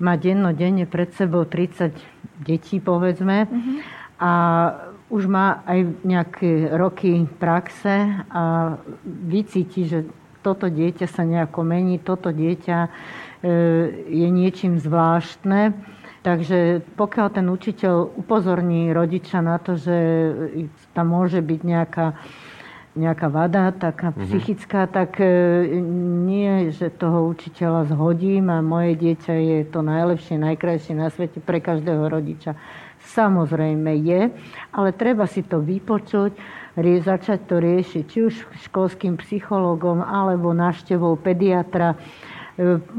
Speaker 3: má dennodenne pred sebou 30 detí, povedzme, uh-huh. a už má aj nejaké roky praxe a vycíti, že toto dieťa sa nejako mení, toto dieťa e, je niečím zvláštne Takže pokiaľ ten učiteľ upozorní rodiča na to, že tam môže byť nejaká, nejaká vada, taká mm-hmm. psychická, tak e, nie, že toho učiteľa zhodím a moje dieťa je to najlepšie, najkrajšie na svete pre každého rodiča. Samozrejme je, ale treba si to vypočuť, začať to riešiť či už školským psychologom alebo návštevou pediatra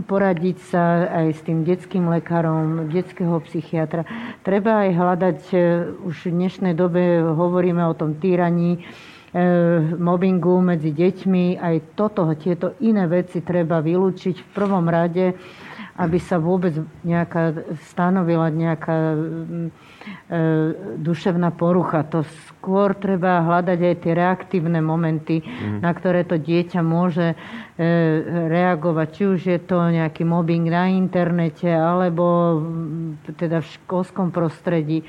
Speaker 3: poradiť sa aj s tým detským lekárom, detského psychiatra. Treba aj hľadať, e, už v dnešnej dobe hovoríme o tom týraní, e, mobbingu medzi deťmi, aj toto, tieto iné veci treba vylúčiť v prvom rade aby sa vôbec nejaká stanovila nejaká E, duševná porucha. To skôr treba hľadať aj tie reaktívne momenty, mm. na ktoré to dieťa môže e, reagovať. Či už je to nejaký mobbing na internete, alebo teda v školskom prostredí.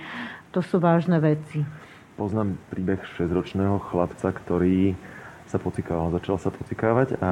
Speaker 3: To sú vážne veci.
Speaker 1: Poznám príbeh 6-ročného chlapca, ktorý sa pocikával, začal sa pocikávať a, a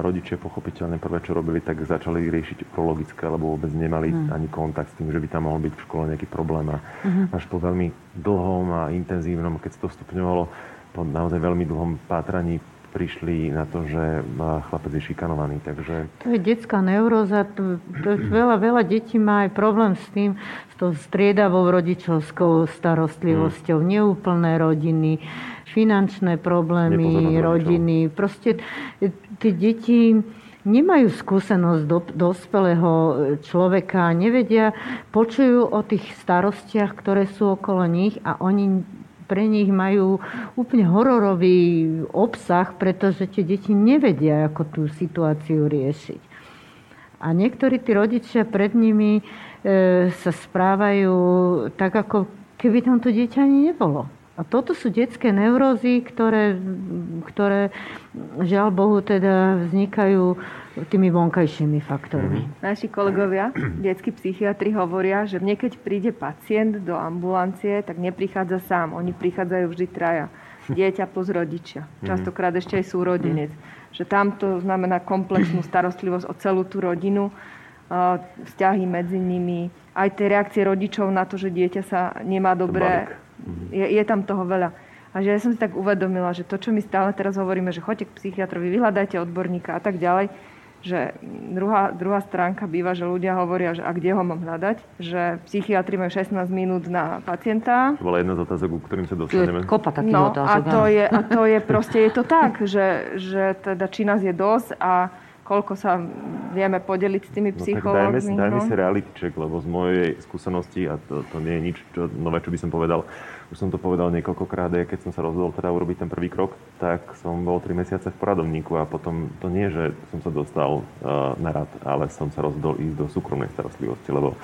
Speaker 1: rodičia pochopiteľne prvé, čo robili, tak začali riešiť prologické, lebo vôbec nemali mm. ani kontakt s tým, že by tam mohol byť v škole nejaký problém. A mm-hmm. až po veľmi dlhom a intenzívnom, keď sa to stupňovalo, po naozaj veľmi dlhom pátraní prišli na to, že chlapec je šikanovaný. Takže...
Speaker 3: To je detská neuróza. To, to veľa, veľa detí má aj problém s tým, s tou striedavou rodičovskou starostlivosťou, mm. neúplné rodiny, finančné problémy, rodiny. Proste e, tie deti nemajú skúsenosť do, dospelého e, človeka, nevedia, počujú o tých starostiach, ktoré sú okolo nich a oni pre nich majú úplne hororový obsah, pretože tie deti nevedia, ako tú situáciu riešiť. A niektorí tí rodičia pred nimi e, sa správajú tak, ako keby tam to dieťa ani nebolo. A toto sú detské neurózy, ktoré, ktoré žiaľ Bohu teda vznikajú tými vonkajšími faktormi.
Speaker 4: Mm-hmm. Naši kolegovia, detskí psychiatri hovoria, že mne keď príde pacient do ambulancie, tak neprichádza sám. Oni prichádzajú vždy traja. Dieťa plus rodičia. Mhm. Častokrát ešte aj súrodenec. Že tam to znamená komplexnú starostlivosť o celú tú rodinu, vzťahy medzi nimi, aj tie reakcie rodičov na to, že dieťa sa nemá dobre je, je tam toho veľa. A že ja som si tak uvedomila, že to, čo my stále teraz hovoríme, že choďte k psychiatrovi, vyhľadajte odborníka a tak ďalej, že druhá, druhá stránka býva, že ľudia hovoria, že a kde ho mám hľadať, že psychiatri majú 16 minút na pacienta.
Speaker 1: To bola jedna z otázok, ku ktorým sa dostaneme.
Speaker 2: Kopa takých
Speaker 4: no,
Speaker 2: otázok.
Speaker 4: A to, je, a to je proste, je to tak, že, že teda či nás je dosť a koľko sa vieme podeliť s tými psychológmi.
Speaker 1: No, dajme, dajme no. si reality check, lebo z mojej skúsenosti, a to, to nie je nič čo, nové, čo by som povedal, už som to povedal niekoľkokrát, keď som sa rozhodol teda urobiť ten prvý krok, tak som bol 3 mesiace v poradovníku a potom to nie, že som sa dostal uh, na rad, ale som sa rozhodol ísť do súkromnej starostlivosti, lebo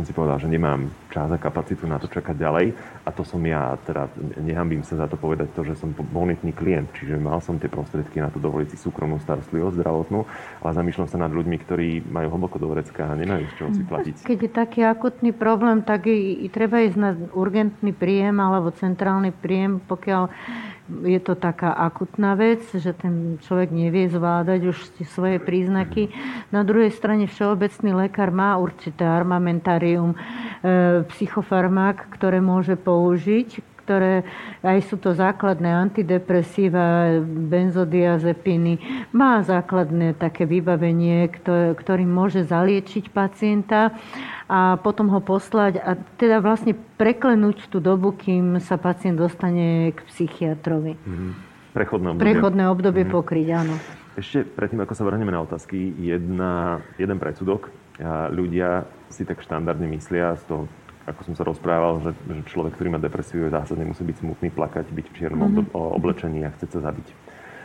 Speaker 1: som si povedal, že nemám čas a kapacitu na to čakať ďalej a to som ja, teda nehambím sa za to povedať to, že som bonitný klient, čiže mal som tie prostriedky na to dovoliť si súkromnú starostlivosť zdravotnú, ale zamýšľam sa nad ľuďmi, ktorí majú hlboko do vrecka a nemajú z čoho si platiť.
Speaker 3: Keď je taký akutný problém, tak i, i treba ísť na urgentný príjem alebo centrálny príjem, pokiaľ je to taká akutná vec, že ten človek nevie zvládať už svoje príznaky. Na druhej strane všeobecný lekár má určité armamentárium e, psychofarmák, ktoré môže použiť, ktoré aj sú to základné antidepresíva, benzodiazepiny, má základné také vybavenie, ktorým môže zaliečiť pacienta a potom ho poslať a teda vlastne preklenúť tú dobu, kým sa pacient dostane k psychiatrovi. Mm-hmm.
Speaker 1: Prechodné obdobie.
Speaker 3: Prechodné obdobie mm-hmm. pokryť, áno.
Speaker 1: Ešte predtým, ako sa vrhneme na otázky, jedna, jeden predsudok. A ľudia si tak štandardne myslia z toho ako som sa rozprával, že, že človek, ktorý má depresiu, je zásadne musí byť smutný, plakať, byť v čiernom mm-hmm. oblečení a chce sa zabiť.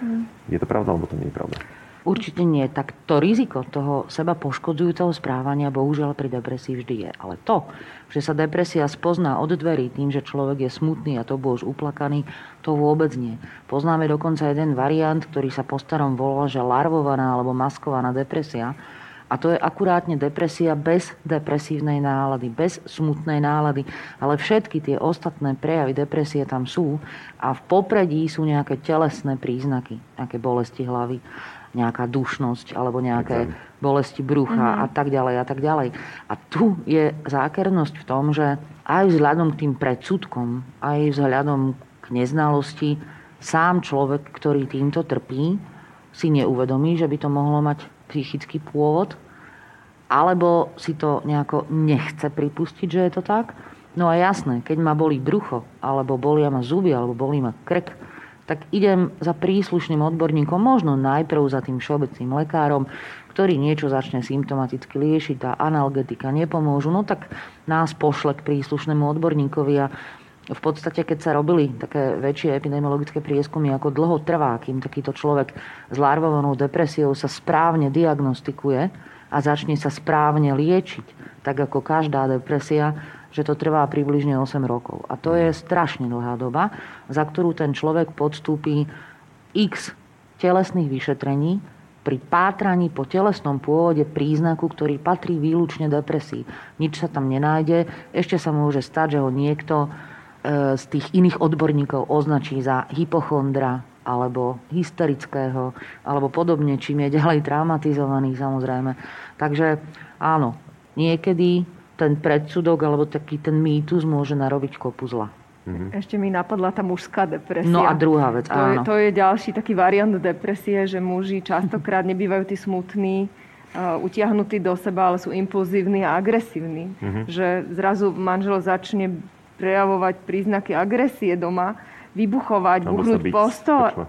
Speaker 1: Mm. Je to pravda, alebo to nie je pravda?
Speaker 2: Určite nie. Tak to riziko toho seba poškodzujúceho správania bohužiaľ pri depresii vždy je. Ale to, že sa depresia spozná od dverí tým, že človek je smutný a to bol už uplakaný, to vôbec nie. Poznáme dokonca jeden variant, ktorý sa po starom volá, že larvovaná alebo maskovaná depresia, a to je akurátne depresia bez depresívnej nálady, bez smutnej nálady. Ale všetky tie ostatné prejavy depresie tam sú a v popredí sú nejaké telesné príznaky, nejaké bolesti hlavy, nejaká dušnosť alebo nejaké bolesti brucha mm-hmm. a tak ďalej a tak ďalej. A tu je zákernosť v tom, že aj vzhľadom k tým predsudkom, aj vzhľadom k neznalosti, sám človek, ktorý týmto trpí, si neuvedomí, že by to mohlo mať psychický pôvod, alebo si to nejako nechce pripustiť, že je to tak. No a jasné, keď ma boli brucho, alebo bolia ma zuby, alebo bolí ma krk, tak idem za príslušným odborníkom, možno najprv za tým všeobecným lekárom, ktorý niečo začne symptomaticky liešiť a analgetika nepomôžu, no tak nás pošle k príslušnému odborníkovi a v podstate, keď sa robili také väčšie epidemiologické prieskumy, ako dlho trvá, kým takýto človek s larvovanou depresiou sa správne diagnostikuje, a začne sa správne liečiť, tak ako každá depresia, že to trvá približne 8 rokov. A to je strašne dlhá doba, za ktorú ten človek podstúpi x telesných vyšetrení pri pátraní po telesnom pôvode príznaku, ktorý patrí výlučne depresii. Nič sa tam nenájde. Ešte sa môže stať, že ho niekto z tých iných odborníkov označí za hypochondra alebo hysterického, alebo podobne, čím je ďalej traumatizovaný samozrejme. Takže áno, niekedy ten predsudok alebo taký ten mýtus môže narobiť kopu zla.
Speaker 4: Mm-hmm. Ešte mi napadla tá mužská depresia.
Speaker 2: No a druhá vec,
Speaker 4: to áno. Je, to je ďalší taký variant depresie, že muži častokrát nebývajú tí smutní, uh, utiahnutí do seba, ale sú impulzívni a agresívni. Mm-hmm. Že zrazu manžel začne prejavovať príznaky agresie doma, vybuchovať, buchnúť postoj.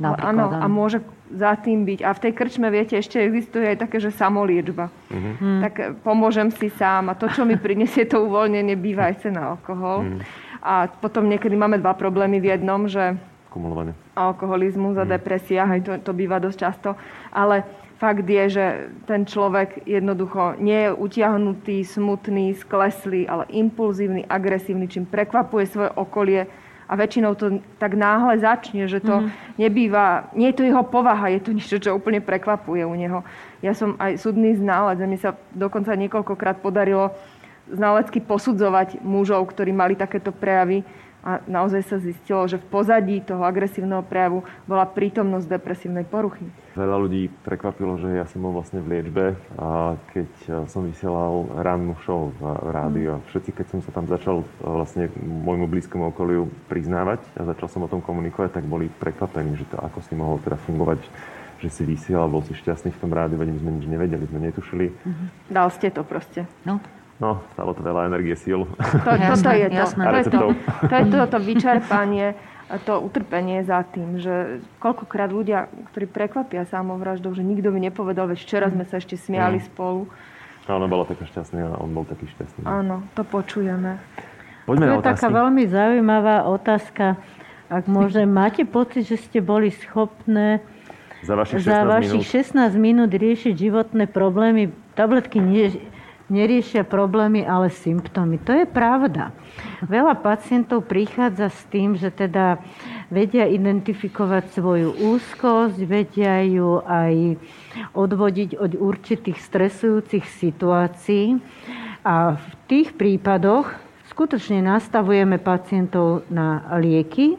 Speaker 4: Áno, a môže za tým byť. A v tej krčme, viete, ešte existuje aj také, že samoliečba. Mm-hmm. Tak pomôžem si sám a to, čo mi prinesie to uvoľnenie, býva aj cena alkohol. Mm-hmm. A potom niekedy máme dva problémy v jednom, že
Speaker 1: Kumulovane.
Speaker 4: alkoholizmus a mm. depresia, aj to, to býva dosť často. Ale fakt je, že ten človek jednoducho nie je utiahnutý, smutný, skleslý, ale impulzívny, agresívny, čím prekvapuje svoje okolie a väčšinou to tak náhle začne, že to mm. nebýva, nie je to jeho povaha, je to niečo, čo úplne prekvapuje u neho. Ja som aj súdny znalec a mi sa dokonca niekoľkokrát podarilo znalecky posudzovať mužov, ktorí mali takéto prejavy a naozaj sa zistilo, že v pozadí toho agresívneho prejavu bola prítomnosť depresívnej poruchy.
Speaker 1: Veľa ľudí prekvapilo, že ja som bol vlastne v liečbe a keď som vysielal rannú show v rádiu a všetci, keď som sa tam začal vlastne môjmu blízkomu okoliu priznávať a začal som o tom komunikovať, tak boli prekvapení, že to ako si mohol teda fungovať že si vysielal, bol si šťastný v tom rádiu, veď my sme nič nevedeli, sme netušili.
Speaker 4: Mm-hmm. Dal ste to proste.
Speaker 1: No. No, stalo to veľa energie, síl.
Speaker 4: To, toto je to. To je to, to je to, to vyčerpanie, to utrpenie za tým, že koľkokrát ľudia, ktorí prekvapia samovraždou, že nikto mi nepovedal, veď včera sme sa ešte smiali mm. spolu.
Speaker 1: Áno, bola taká šťastná a on bol taký šťastný.
Speaker 4: Áno, to počujeme.
Speaker 3: Poďme to je otázky. taká veľmi zaujímavá otázka. Ak môžem, [LAUGHS] máte pocit, že ste boli schopné
Speaker 1: za vašich 16,
Speaker 3: za vašich 16 minút riešiť životné problémy? Tabletky nie, neriešia problémy, ale symptómy. To je pravda. Veľa pacientov prichádza s tým, že teda vedia identifikovať svoju úzkosť, vedia ju aj odvodiť od určitých stresujúcich situácií. A v tých prípadoch skutočne nastavujeme pacientov na lieky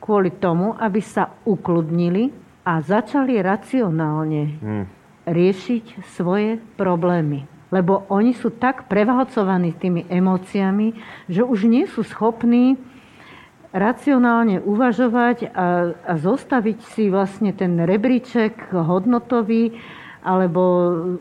Speaker 3: kvôli tomu, aby sa ukludnili a začali racionálne hmm. riešiť svoje problémy lebo oni sú tak prevalcovaní tými emóciami, že už nie sú schopní racionálne uvažovať a, a zostaviť si vlastne ten rebríček hodnotový, alebo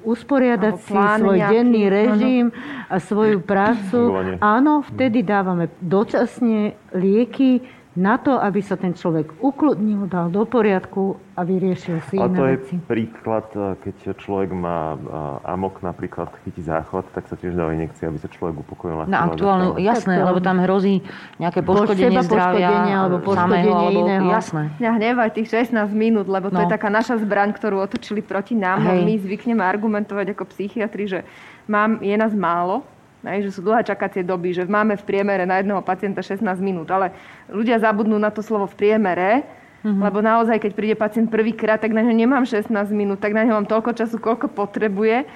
Speaker 3: usporiadať alebo si svoj nejaký, denný režim ano. a svoju prácu. Áno, vtedy dávame dočasne lieky, na to, aby sa ten človek ukludnil, dal do poriadku a vyriešil si
Speaker 1: iné
Speaker 3: to
Speaker 1: veci. je príklad, e, keď človek má e, amok napríklad, chytí záchvat, tak sa tiež dá injekcia, aby sa človek upokojil.
Speaker 2: Na aktuálnu, jasné, lebo tam hrozí nejaké poškodenie zdravia,
Speaker 3: poškodenie, alebo poškodenie samého, alebo, iného.
Speaker 2: Jasné.
Speaker 4: Ja hnevaj tých 16 minút, lebo to no. je taká naša zbraň, ktorú otočili proti nám. Hej. My zvykneme argumentovať ako psychiatri, že mám, je nás málo, Hej, že sú dlhé čakacie doby, že máme v priemere na jedného pacienta 16 minút, ale ľudia zabudnú na to slovo v priemere, mm-hmm. lebo naozaj, keď príde pacient prvýkrát, tak na ňo nemám 16 minút, tak na ňo mám toľko času, koľko potrebuje.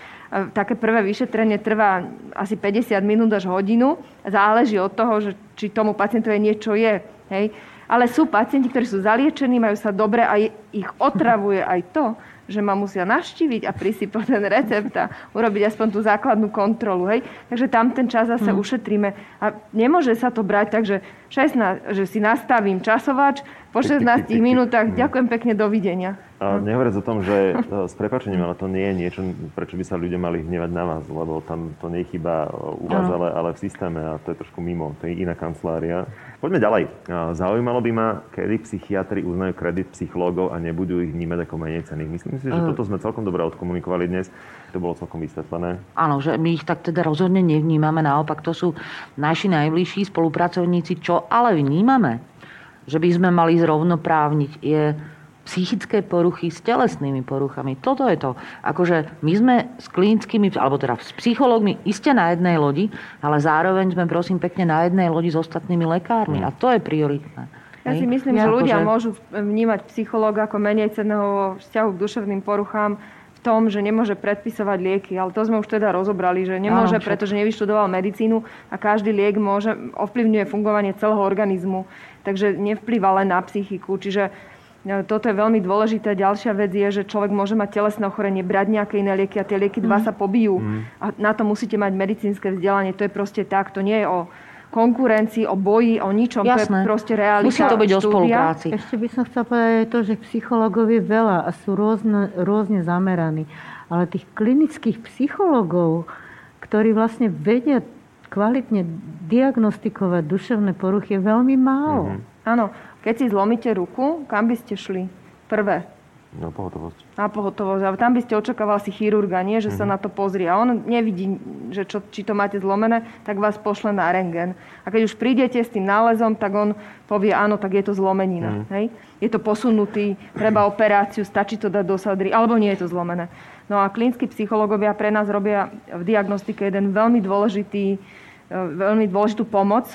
Speaker 4: Také prvé vyšetrenie trvá asi 50 minút až hodinu. Záleží od toho, že či tomu pacientovi niečo je. Hej. Ale sú pacienti, ktorí sú zaliečení, majú sa dobre a ich otravuje aj to, že ma musia navštíviť a prisypať ten recept a urobiť aspoň tú základnú kontrolu. Hej? Takže tam ten čas zase hmm. ušetríme. A nemôže sa to brať tak, že, 16, že si nastavím časovač, po 16 [LAUGHS] minútach ďakujem pekne, dovidenia.
Speaker 1: A nehovoriac o tom, že [LAUGHS] s prepačením, ale to nie je niečo, prečo by sa ľudia mali hnevať na vás, lebo tam to nie je chyba u vás, ale, ale v systéme a to je trošku mimo, to je iná kancelária. Poďme ďalej. Zaujímalo by ma, kedy psychiatri uznajú kredit psychológov a nebudú ich vnímať ako menej cených. Myslím si, že uh. toto sme celkom dobre odkomunikovali dnes. To bolo celkom vysvetlené.
Speaker 2: Áno, že my ich tak teda rozhodne nevnímame. Naopak, to sú naši najbližší spolupracovníci, čo ale vnímame, že by sme mali zrovnoprávniť, je psychické poruchy s telesnými poruchami. Toto je to. Akože my sme s klinickými, alebo teda s psychológmi iste na jednej lodi, ale zároveň sme prosím pekne na jednej lodi s ostatnými lekármi. A to je prioritné.
Speaker 4: Ja si myslím, ja, že ľudia akože... môžu vnímať psychológa ako menej cenného vzťahu k duševným poruchám tom, že nemôže predpisovať lieky. Ale to sme už teda rozobrali, že nemôže, Áno, pretože nevyštudoval medicínu a každý liek môže ovplyvňuje fungovanie celého organizmu. Takže nevplyva len na psychiku. Čiže e, toto je veľmi dôležité. Ďalšia vec je, že človek môže mať telesné ochorenie, brať nejaké iné lieky a tie lieky dva mm. sa pobijú. Mm. A na to musíte mať medicínske vzdelanie. To je proste tak. To nie je o konkurencii, o boji, o ničom. Jasné. To je proste realita.
Speaker 2: Musí to byť štúdia. o spolupráci.
Speaker 3: Ešte by som chcela povedať to, že psychológov je veľa a sú rôzne, rôzne zameraní. Ale tých klinických psychológov, ktorí vlastne vedia kvalitne diagnostikovať duševné poruchy, je veľmi málo.
Speaker 4: Mm-hmm. Áno, keď si zlomíte ruku, kam by ste šli? Prvé.
Speaker 1: Na pohotovosť.
Speaker 4: Na pohotovosť. Ale tam by ste očakávali si chirurga, nie, že mm-hmm. sa mhm. na to pozrie. A on nevidí, že čo, či to máte zlomené, tak vás pošle na rengen. A keď už prídete s tým nálezom, tak on povie, áno, tak je to zlomenina. Mm. Hej? Je to posunutý, treba operáciu, stačí to dať do sadry, alebo nie je to zlomené. No a klinickí psychológovia pre nás robia v diagnostike jeden veľmi dôležitý, e, veľmi dôležitú pomoc,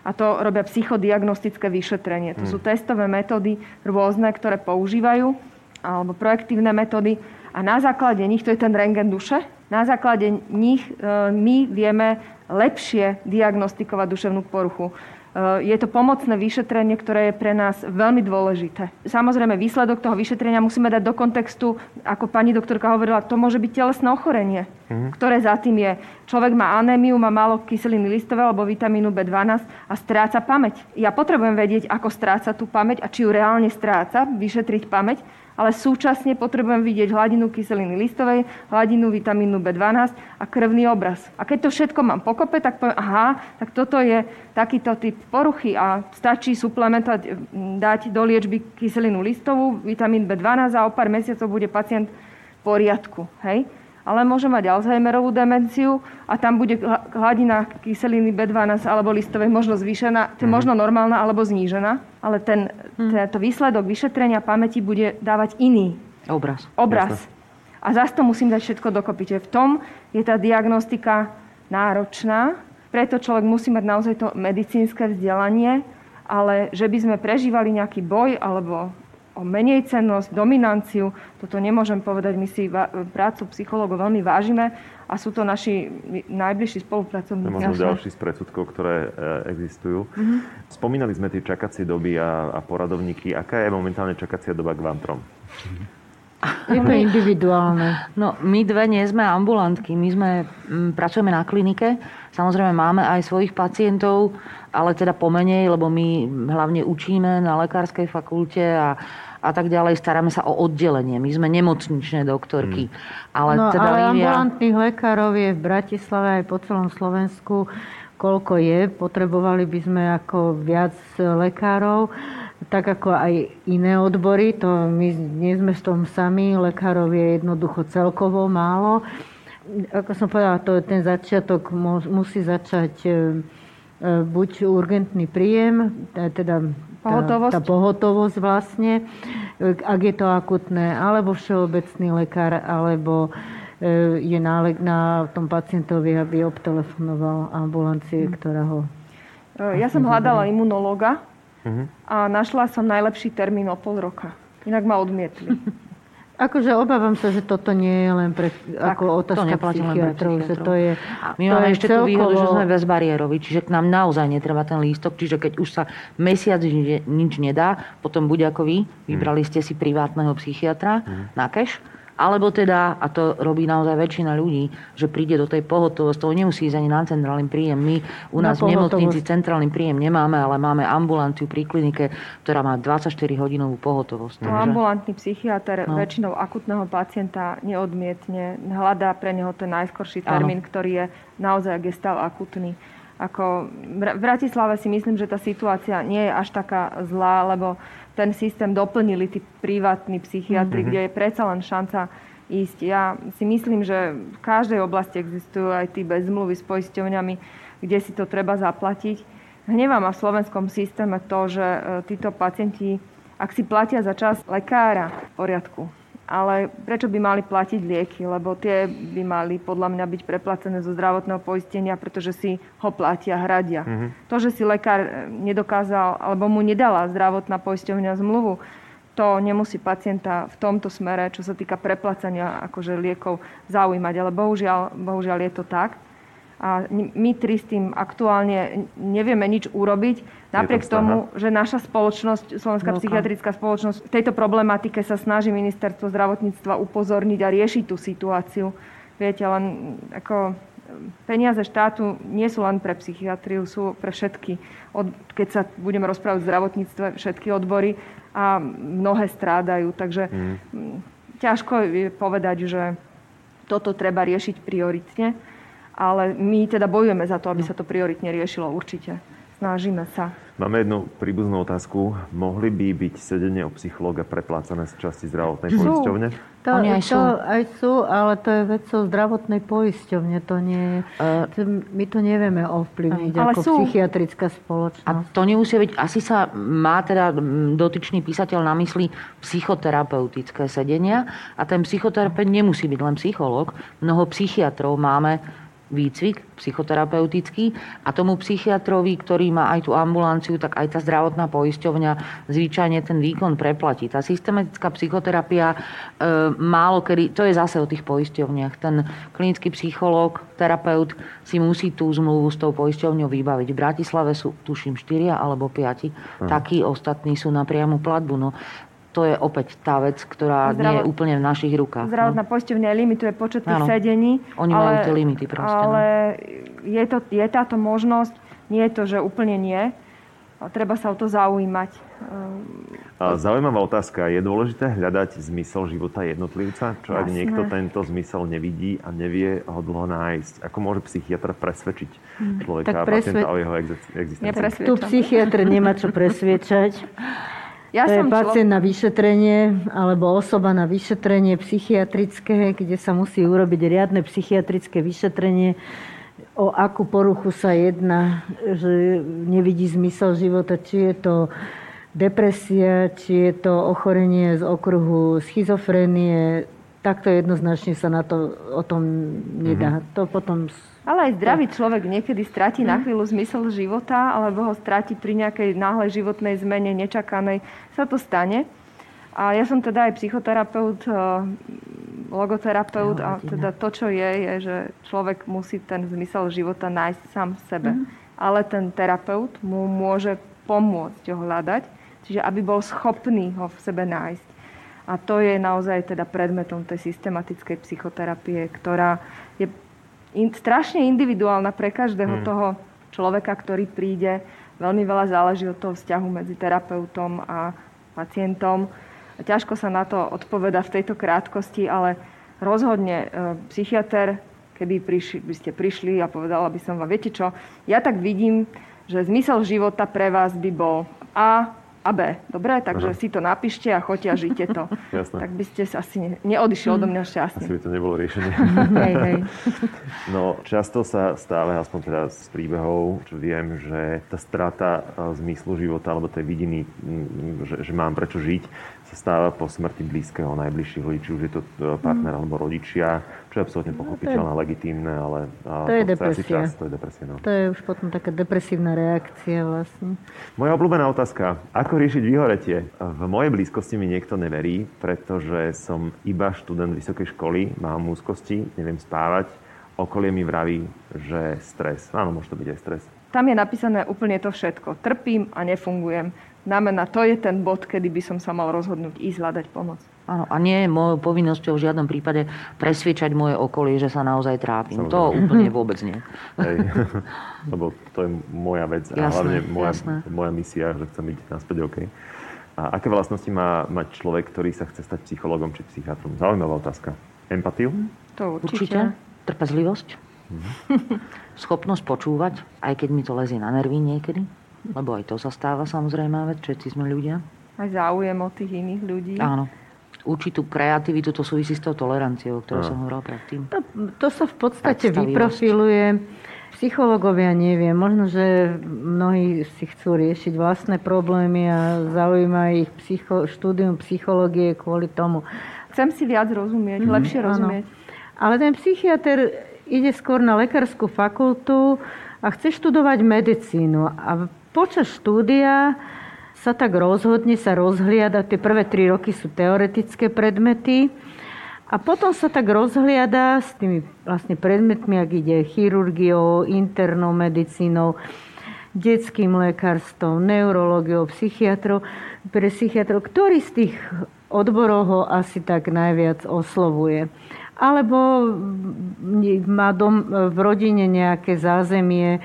Speaker 4: a to robia psychodiagnostické vyšetrenie. To mm. sú testové metódy rôzne, ktoré používajú alebo projektívne metódy a na základe nich, to je ten rengen duše, na základe nich e, my vieme lepšie diagnostikovať duševnú poruchu. Eh, je to pomocné vyšetrenie, ktoré je pre nás veľmi dôležité. Samozrejme, výsledok toho vyšetrenia musíme dať do kontextu, ako pani doktorka hovorila, to môže byť telesné ochorenie, mm. ktoré za tým je. Človek má anémiu, má málo kyseliny listové alebo vitamínu B12 a stráca pamäť. Ja potrebujem vedieť, ako stráca tú pamäť a či ju reálne stráca, vyšetriť pamäť, ale súčasne potrebujem vidieť hladinu kyseliny listovej, hladinu vitamínu B12 a krvný obraz. A keď to všetko mám pokope, tak poviem, aha, tak toto je takýto typ poruchy a stačí suplementovať, dať do liečby kyselinu listovú, vitamín B12 a o pár mesiacov bude pacient v poriadku. Hej? Ale môže mať Alzheimerovú demenciu a tam bude hladina kyseliny B12 alebo listovej možno zvýšená, to mhm. možno normálna alebo znížená, ale ten, mhm. tento výsledok vyšetrenia pamäti bude dávať iný
Speaker 2: obraz.
Speaker 4: obraz. A zase to musím dať všetko dokopy. Čiže v tom je tá diagnostika náročná, preto človek musí mať naozaj to medicínske vzdelanie, ale že by sme prežívali nejaký boj alebo o menej cennosť, dominanciu. Toto nemôžem povedať. My si prácu psychológov veľmi vážime a sú to naši najbližší spolupracovníci.
Speaker 1: Možno ďalší z predsudkov, ktoré e, existujú. Mm-hmm. Spomínali sme tie čakacie doby a, a poradovníky. Aká je momentálne čakacia doba k vám trom?
Speaker 3: Je to individuálne.
Speaker 2: No, my dve nie sme ambulantky. My sme, m, pracujeme na klinike. Samozrejme máme aj svojich pacientov, ale teda pomenej, lebo my hlavne učíme na lekárskej fakulte a a tak ďalej. Staráme sa o oddelenie. My sme nemocničné doktorky. Hmm.
Speaker 3: Ale, no, teda ale Lívia... ambulantných lekárov je v Bratislave aj po celom Slovensku koľko je. Potrebovali by sme ako viac lekárov, tak ako aj iné odbory. To my nie sme v tom sami. Lekárov je jednoducho celkovo málo. Ako som povedala, to ten začiatok musí začať buď urgentný príjem, teda
Speaker 4: Pohotovosť?
Speaker 3: Tá, tá pohotovosť vlastne, ak je to akutné, alebo všeobecný lekár, alebo e, je náleg na tom pacientovi, aby obtelefonoval ambulancie, mm. ktorá ho...
Speaker 4: E, ja som hľadala imunológa uh-huh. a našla som najlepší termín o pol roka. Inak ma odmietli. [LAUGHS]
Speaker 3: Akože obávam sa, že toto nie je len pre, tak, ako otázka psychiatrov. Že to je,
Speaker 2: My to máme je ešte celkovo... tú výhodu, že sme bezbariérovi, čiže k nám naozaj netreba ten lístok, čiže keď už sa mesiac nič nedá, potom buď ako vy, vybrali ste si privátneho psychiatra mm. na cash, alebo teda, a to robí naozaj väčšina ľudí, že príde do tej pohotovosti, to nemusí ísť ani na centrálny príjem. My u nás v nemocnici centrálny príjem nemáme, ale máme ambulanciu pri klinike, ktorá má 24-hodinovú pohotovosť.
Speaker 4: No, ambulantný psychiatr no. väčšinou akutného pacienta neodmietne, hľadá pre neho ten najskorší termín, ano. ktorý je naozaj gestav akutný. Ako v Bratislave si myslím, že tá situácia nie je až taká zlá, lebo ten systém doplnili tí privátni psychiatri, mm-hmm. kde je predsa len šanca ísť. Ja si myslím, že v každej oblasti existujú aj tí bez zmluvy s poisťovňami, kde si to treba zaplatiť. Hnevá ma v slovenskom systéme to, že e, títo pacienti Ak si platia za čas lekára, v poriadku. Ale prečo by mali platiť lieky? Lebo tie by mali podľa mňa byť preplacené zo zdravotného poistenia, pretože si ho platia, hradia. Mm-hmm. To, že si lekár nedokázal, alebo mu nedala zdravotná poisťovňa zmluvu, to nemusí pacienta v tomto smere, čo sa týka preplacania akože liekov, zaujímať. Ale bohužiaľ, bohužiaľ je to tak a my tri s tým aktuálne nevieme nič urobiť. Napriek tomu, že naša spoločnosť, Slovenská psychiatrická spoločnosť, v tejto problematike sa snaží ministerstvo zdravotníctva upozorniť a riešiť tú situáciu. Viete, len ako peniaze štátu nie sú len pre psychiatriu, sú pre všetky. Od, keď sa budeme rozprávať o zdravotníctve, všetky odbory a mnohé strádajú. Takže mm. ťažko je povedať, že toto treba riešiť prioritne ale my teda bojujeme za to, aby sa to prioritne riešilo určite. Snažíme sa.
Speaker 1: Máme jednu príbuznú otázku. Mohli by byť sedenie o psychológa preplácané z časti zdravotnej poisťovne?
Speaker 3: To, Oni aj sú. To aj sú, ale to je vecou zdravotnej poisťovne. To nie, uh, my to nevieme ovplyvniť ale ako sú. psychiatrická spoločnosť.
Speaker 2: A to nemusí byť, asi sa má teda dotyčný písateľ na mysli psychoterapeutické sedenia a ten psychoterapeut nemusí byť len psychológ. Mnoho psychiatrov máme výcvik psychoterapeutický a tomu psychiatrovi, ktorý má aj tú ambulanciu, tak aj tá zdravotná poisťovňa zvyčajne ten výkon preplatí. Tá systematická psychoterapia e, málo kedy, to je zase o tých poisťovniach. Ten klinický psychológ, terapeut si musí tú zmluvu s tou poisťovňou vybaviť. V Bratislave sú, tuším, štyria alebo piati. Takí ostatní sú na priamu platbu. No, to je opäť tá vec, ktorá Zdravot... nie je úplne v našich rukách.
Speaker 4: No. Zdravotná no. poisťovňa limituje počet tých sedení.
Speaker 2: Oni ale, majú tie limity proste.
Speaker 4: No. Ale no. je, to, je táto možnosť, nie je to, že úplne nie. A treba sa o to zaujímať.
Speaker 1: Zaujímavá otázka. Je dôležité hľadať zmysel života jednotlivca? Čo ak Jasné. niekto tento zmysel nevidí a nevie ho dlho nájsť? Ako môže psychiatr presvedčiť hm. človeka tak presved... a o jeho existencii?
Speaker 3: Tu psychiatr nemá čo presviečať. [LAUGHS] Ja to som je pacient člo... na vyšetrenie alebo osoba na vyšetrenie psychiatrické, kde sa musí urobiť riadne psychiatrické vyšetrenie, o akú poruchu sa jedná, že nevidí zmysel života, či je to depresia, či je to ochorenie z okruhu schizofrénie, takto jednoznačne sa na to o tom nedá. Mm-hmm. To potom
Speaker 4: ale aj zdravý človek niekedy stratí na chvíľu zmysel života, alebo ho stratí pri nejakej náhlej životnej zmene, nečakanej. Sa to stane. A ja som teda aj psychoterapeut, eh, logoterapeut a teda to, čo je, je, že človek musí ten zmysel života nájsť sám v sebe. Mm. Ale ten terapeut mu môže pomôcť ho hľadať, čiže aby bol schopný ho v sebe nájsť. A to je naozaj teda predmetom tej systematickej psychoterapie, ktorá je in, strašne individuálna pre každého hmm. toho človeka, ktorý príde. Veľmi veľa záleží od toho vzťahu medzi terapeutom a pacientom. Ťažko sa na to odpoveda v tejto krátkosti, ale rozhodne e, psychiatr, keby prišli, by ste prišli a povedala by som vám, viete čo, ja tak vidím, že zmysel života pre vás by bol A, a B. Dobre, takže Aha. si to napíšte a choďte a žite to. [LAUGHS] Jasné. Tak by ste asi ne, neodišli odo mňa šťastný.
Speaker 1: Asi by to nebolo riešenie. [LAUGHS] hej, hej. [LAUGHS] No, často sa stále, aspoň teda z príbehov, čo viem, že tá strata e, zmyslu života alebo tej vidiny, že, že mám prečo žiť, sa stáva po smrti blízkeho, najbližších ľudí, či už je to e, partner alebo rodičia, čo je absolútne pochopiteľné, no, legitímne, ale
Speaker 3: to je depresia. Čas, to je depresia. No. To je už potom taká depresívna reakcia vlastne.
Speaker 1: Moja obľúbená otázka. Ako riešiť vyhoretie? V mojej blízkosti mi niekto neverí, pretože som iba študent vysokej školy, mám úzkosti, neviem spávať. Okolie mi vraví, že stres. Áno, môže to byť aj stres.
Speaker 4: Tam je napísané úplne to všetko. Trpím a nefungujem. Znamená, to je ten bod, kedy by som sa mal rozhodnúť ísť hľadať pomoc.
Speaker 2: Áno, a nie je mojou povinnosťou v žiadnom prípade presviečať moje okolie, že sa naozaj trápim. Samozrejme. To úplne vôbec nie. Hej. [LAUGHS]
Speaker 1: Lebo to je moja vec a hlavne moja, moja misia, že chcem byť naspäť OK. A aké vlastnosti má mať človek, ktorý sa chce stať psychologom či psychiatrom? Zaujímavá otázka. Empatiu?
Speaker 4: To určite. určite.
Speaker 2: Trpezlivosť. Mhm. [LAUGHS] Schopnosť počúvať, aj keď mi to lezie na nervy niekedy. Lebo aj to sa stáva samozrejme, veď všetci sme ľudia.
Speaker 4: Aj záujem o tých iných ľudí.
Speaker 2: Áno určitú kreativitu, to súvisí s tou toleranciou, o ktorej som hovorila predtým.
Speaker 3: To, to sa v podstate vyprofiluje Psychológovia neviem. Možno, že mnohí si chcú riešiť vlastné problémy a zaujíma ich psycho, štúdium psychológie kvôli tomu.
Speaker 4: Chcem si viac rozumieť, mm-hmm. lepšie rozumieť.
Speaker 3: Ano. Ale ten psychiatr ide skôr na lekárskú fakultu a chce študovať medicínu. A počas štúdia sa tak rozhodne, sa rozhliada, tie prvé tri roky sú teoretické predmety, a potom sa tak rozhliada s tými vlastne predmetmi, ak ide chirurgiou, internou medicínou, detským lekárstvom, neurológiou, psychiatrov, pre psychiatrov, ktorý z tých odborov ho asi tak najviac oslovuje. Alebo má dom, v rodine nejaké zázemie,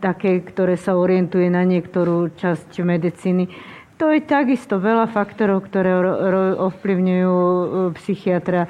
Speaker 3: také, ktoré sa orientuje na niektorú časť medicíny to je takisto veľa faktorov, ktoré ovplyvňujú e, psychiatra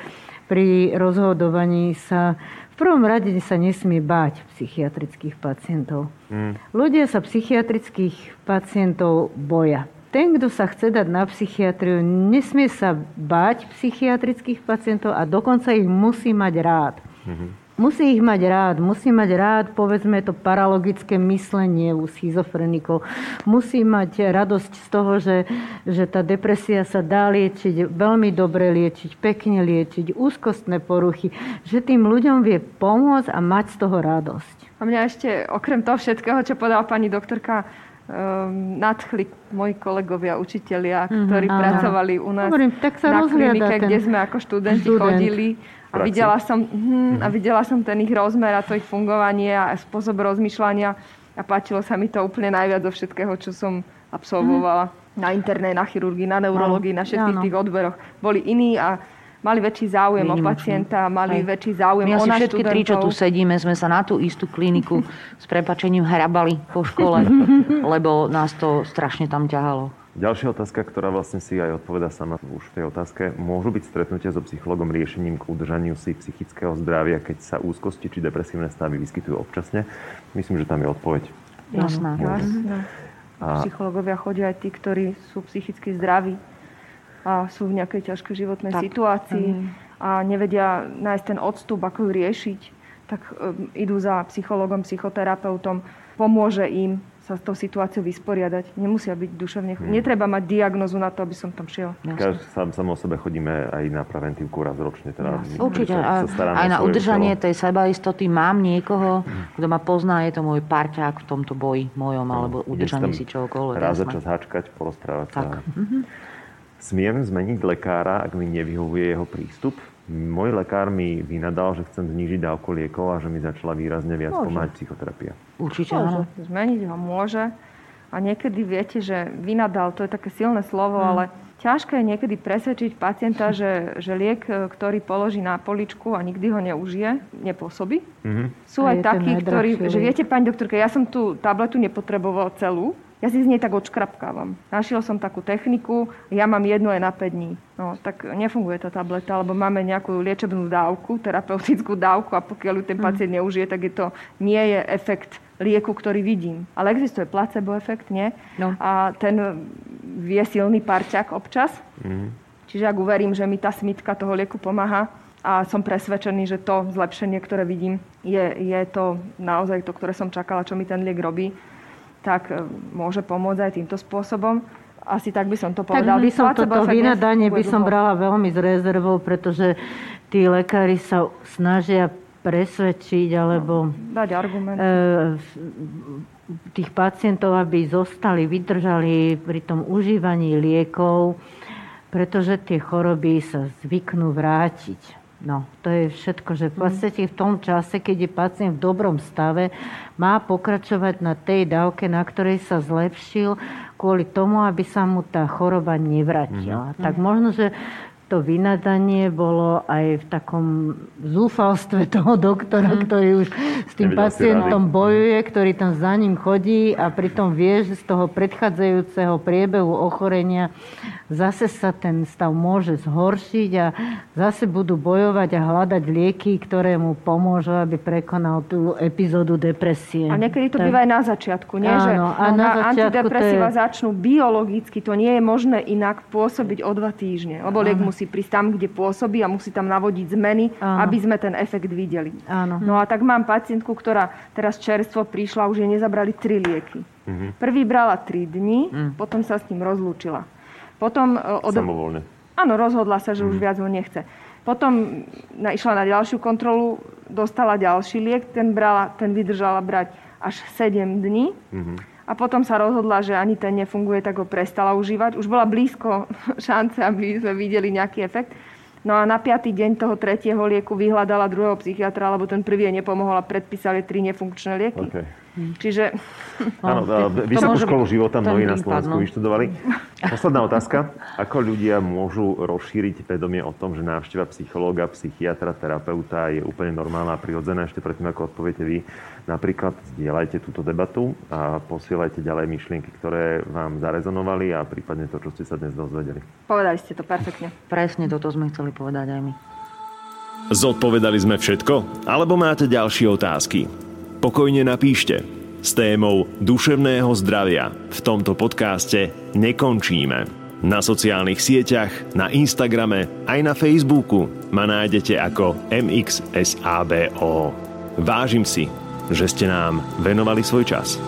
Speaker 3: pri rozhodovaní sa. V prvom rade sa nesmie báť psychiatrických pacientov. Mm. Ľudia sa psychiatrických pacientov boja. Ten, kto sa chce dať na psychiatriu, nesmie sa báť psychiatrických pacientov a dokonca ich musí mať rád. Mm-hmm. Musí ich mať rád, musí mať rád, povedzme, to paralogické myslenie u schizofrenikov. Musí mať radosť z toho, že, že tá depresia sa dá liečiť, veľmi dobre liečiť, pekne liečiť, úzkostné poruchy, že tým ľuďom vie pomôcť a mať z toho radosť.
Speaker 4: A mňa ešte, okrem toho všetkého, čo podala pani doktorka, um, nadchli moji kolegovia, učitelia, ktorí mm-hmm, pracovali u nás Hovorím, tak sa na klinike, kde sme ako študenti študent. chodili a videla, som, hm, a mhm. videla som ten ich rozmer a to ich fungovanie a spôsob rozmýšľania a páčilo sa mi to úplne najviac zo všetkého, čo som absolvovala. Mm. Na internej, na chirurgii, na neurológii, na všetkých tých odberoch. Boli iní a mali väčší záujem Výnimočný. o pacienta, mali Hej. väčší záujem My o
Speaker 2: nás všetky tri, čo tu sedíme, sme sa na tú istú kliniku s prepačením hrabali po škole, [LAUGHS] lebo nás to strašne tam ťahalo.
Speaker 1: Ďalšia otázka, ktorá vlastne si aj odpoveda sama už v tej otázke. Môžu byť stretnutia so psychologom riešením k udržaniu si psychického zdravia, keď sa úzkosti či depresívne stavy vyskytujú občasne? Myslím, že tam je odpoveď.
Speaker 3: Jasná.
Speaker 4: A... Psychológovia chodia aj tí, ktorí sú psychicky zdraví a sú v nejakej ťažkej životnej tak. situácii mm. a nevedia nájsť ten odstup, ako ju riešiť, tak um, idú za psychologom, psychoterapeutom, pomôže im sa s tou situáciou vysporiadať. Nemusia byť duševne... Hmm. Netreba mať diagnozu na to, aby som tam šiel.
Speaker 1: Každý sám, sám o sebe chodíme aj na preventívku raz ročne. Teda
Speaker 2: no, Určite. Sa, sa aj na udržanie telo. tej sebaistoty mám niekoho, hmm. kto ma pozná, je to môj parťák v tomto boji mojom, no, alebo udržanie si čokoľvek.
Speaker 1: Raz za čas hačkať, porozprávať tak. sa. Mm-hmm. Smiem zmeniť lekára, ak mi nevyhovuje jeho prístup? Môj lekár mi vynadal, že chcem znížiť dávku liekov a že mi začala výrazne viac môže. pomáhať psychoterapia.
Speaker 2: Určite áno.
Speaker 4: Zmeniť ho môže. A niekedy viete, že vynadal, to je také silné slovo, hmm. ale ťažké je niekedy presvedčiť pacienta, že, že liek, ktorý položí na poličku a nikdy ho neužije, nepôsobí. Mm-hmm. Sú aj takí, ktorí, že viete, pani doktorka, ja som tú tabletu nepotreboval celú, ja si z nej tak odškrapkávam. Našiel som takú techniku, ja mám jednu aj na 5 dní. No, tak nefunguje tá tableta, lebo máme nejakú liečebnú dávku, terapeutickú dávku a pokiaľ ju ten mhm. pacient neužije, tak je to, nie je efekt lieku, ktorý vidím. Ale existuje placebo efekt, nie? No. A ten vie silný parťak občas. Mm. Čiže ak uverím, že mi tá smitka toho lieku pomáha, a som presvedčený, že to zlepšenie, ktoré vidím, je, je to naozaj to, ktoré som čakala, čo mi ten liek robí, tak e, môže pomôcť aj týmto spôsobom. Asi tak by som to povedal.
Speaker 3: Tak by som toto vynadanie by som brala veľmi s rezervou, pretože tí lekári sa snažia presvedčiť alebo
Speaker 4: no, dať argument. E,
Speaker 3: tých pacientov, aby zostali, vydržali pri tom užívaní liekov, pretože tie choroby sa zvyknú vrátiť. No, to je všetko, že v mhm. podstate v tom čase, keď je pacient v dobrom stave, má pokračovať na tej dávke, na ktorej sa zlepšil, kvôli tomu, aby sa mu tá choroba nevrátila. Mm-hmm. Tak možno, že to vynadanie bolo aj v takom zúfalstve toho doktora, mm. ktorý už s tým Nevidel pacientom bojuje, ktorý tam za ním chodí a pritom vie, že z toho predchádzajúceho priebehu ochorenia zase sa ten stav môže zhoršiť a zase budú bojovať a hľadať lieky, ktoré mu pomôžu, aby prekonal tú epizódu depresie.
Speaker 4: A niekedy to tak... býva aj na začiatku, nie? Áno, že a na, na antidepresíva je... začnú biologicky, to nie je možné inak pôsobiť o dva týždne, lebo liek musí musí prísť tam, kde pôsobí a musí tam navodiť zmeny, Áno. aby sme ten efekt videli.
Speaker 3: Áno.
Speaker 4: No a tak mám pacientku, ktorá teraz čerstvo prišla, už jej nezabrali tri lieky. Mm-hmm. Prvý brala 3 dní, mm. potom sa s ním rozlúčila. Potom,
Speaker 1: e, od... Samovolne.
Speaker 4: Áno, rozhodla sa, že mm. už mhm. viac ho nechce. Potom išla na ďalšiu kontrolu, dostala ďalší liek, ten, brala, ten vydržala brať až 7 dní. Mm-hmm. A potom sa rozhodla, že ani ten nefunguje, tak ho prestala užívať. Už bola blízko [LAUGHS] šance, aby sme videli nejaký efekt. No a na piatý deň toho tretieho lieku vyhľadala druhého psychiatra, lebo ten prvý jej nepomohol a predpísali tri nefunkčné lieky. Okay. Čiže... [LAUGHS]
Speaker 1: Áno, vysokú školu života mnohí na Slovensku vyštudovali. Posledná otázka. Ako ľudia môžu rozšíriť vedomie o tom, že návšteva psychológa, psychiatra, terapeuta je úplne normálna a prirodzená? Ešte predtým, ako odpoviete vy, napríklad zdieľajte túto debatu a posielajte ďalej myšlienky, ktoré vám zarezonovali a prípadne to, čo ste sa dnes dozvedeli.
Speaker 4: Povedali ste to perfektne.
Speaker 2: Presne toto sme chceli povedať aj my.
Speaker 5: Zodpovedali sme všetko? Alebo máte ďalšie otázky? Pokojne napíšte. S témou duševného zdravia v tomto podcaste nekončíme. Na sociálnych sieťach, na Instagrame aj na Facebooku ma nájdete ako MXSABO. Vážim si, že ste nám venovali svoj čas.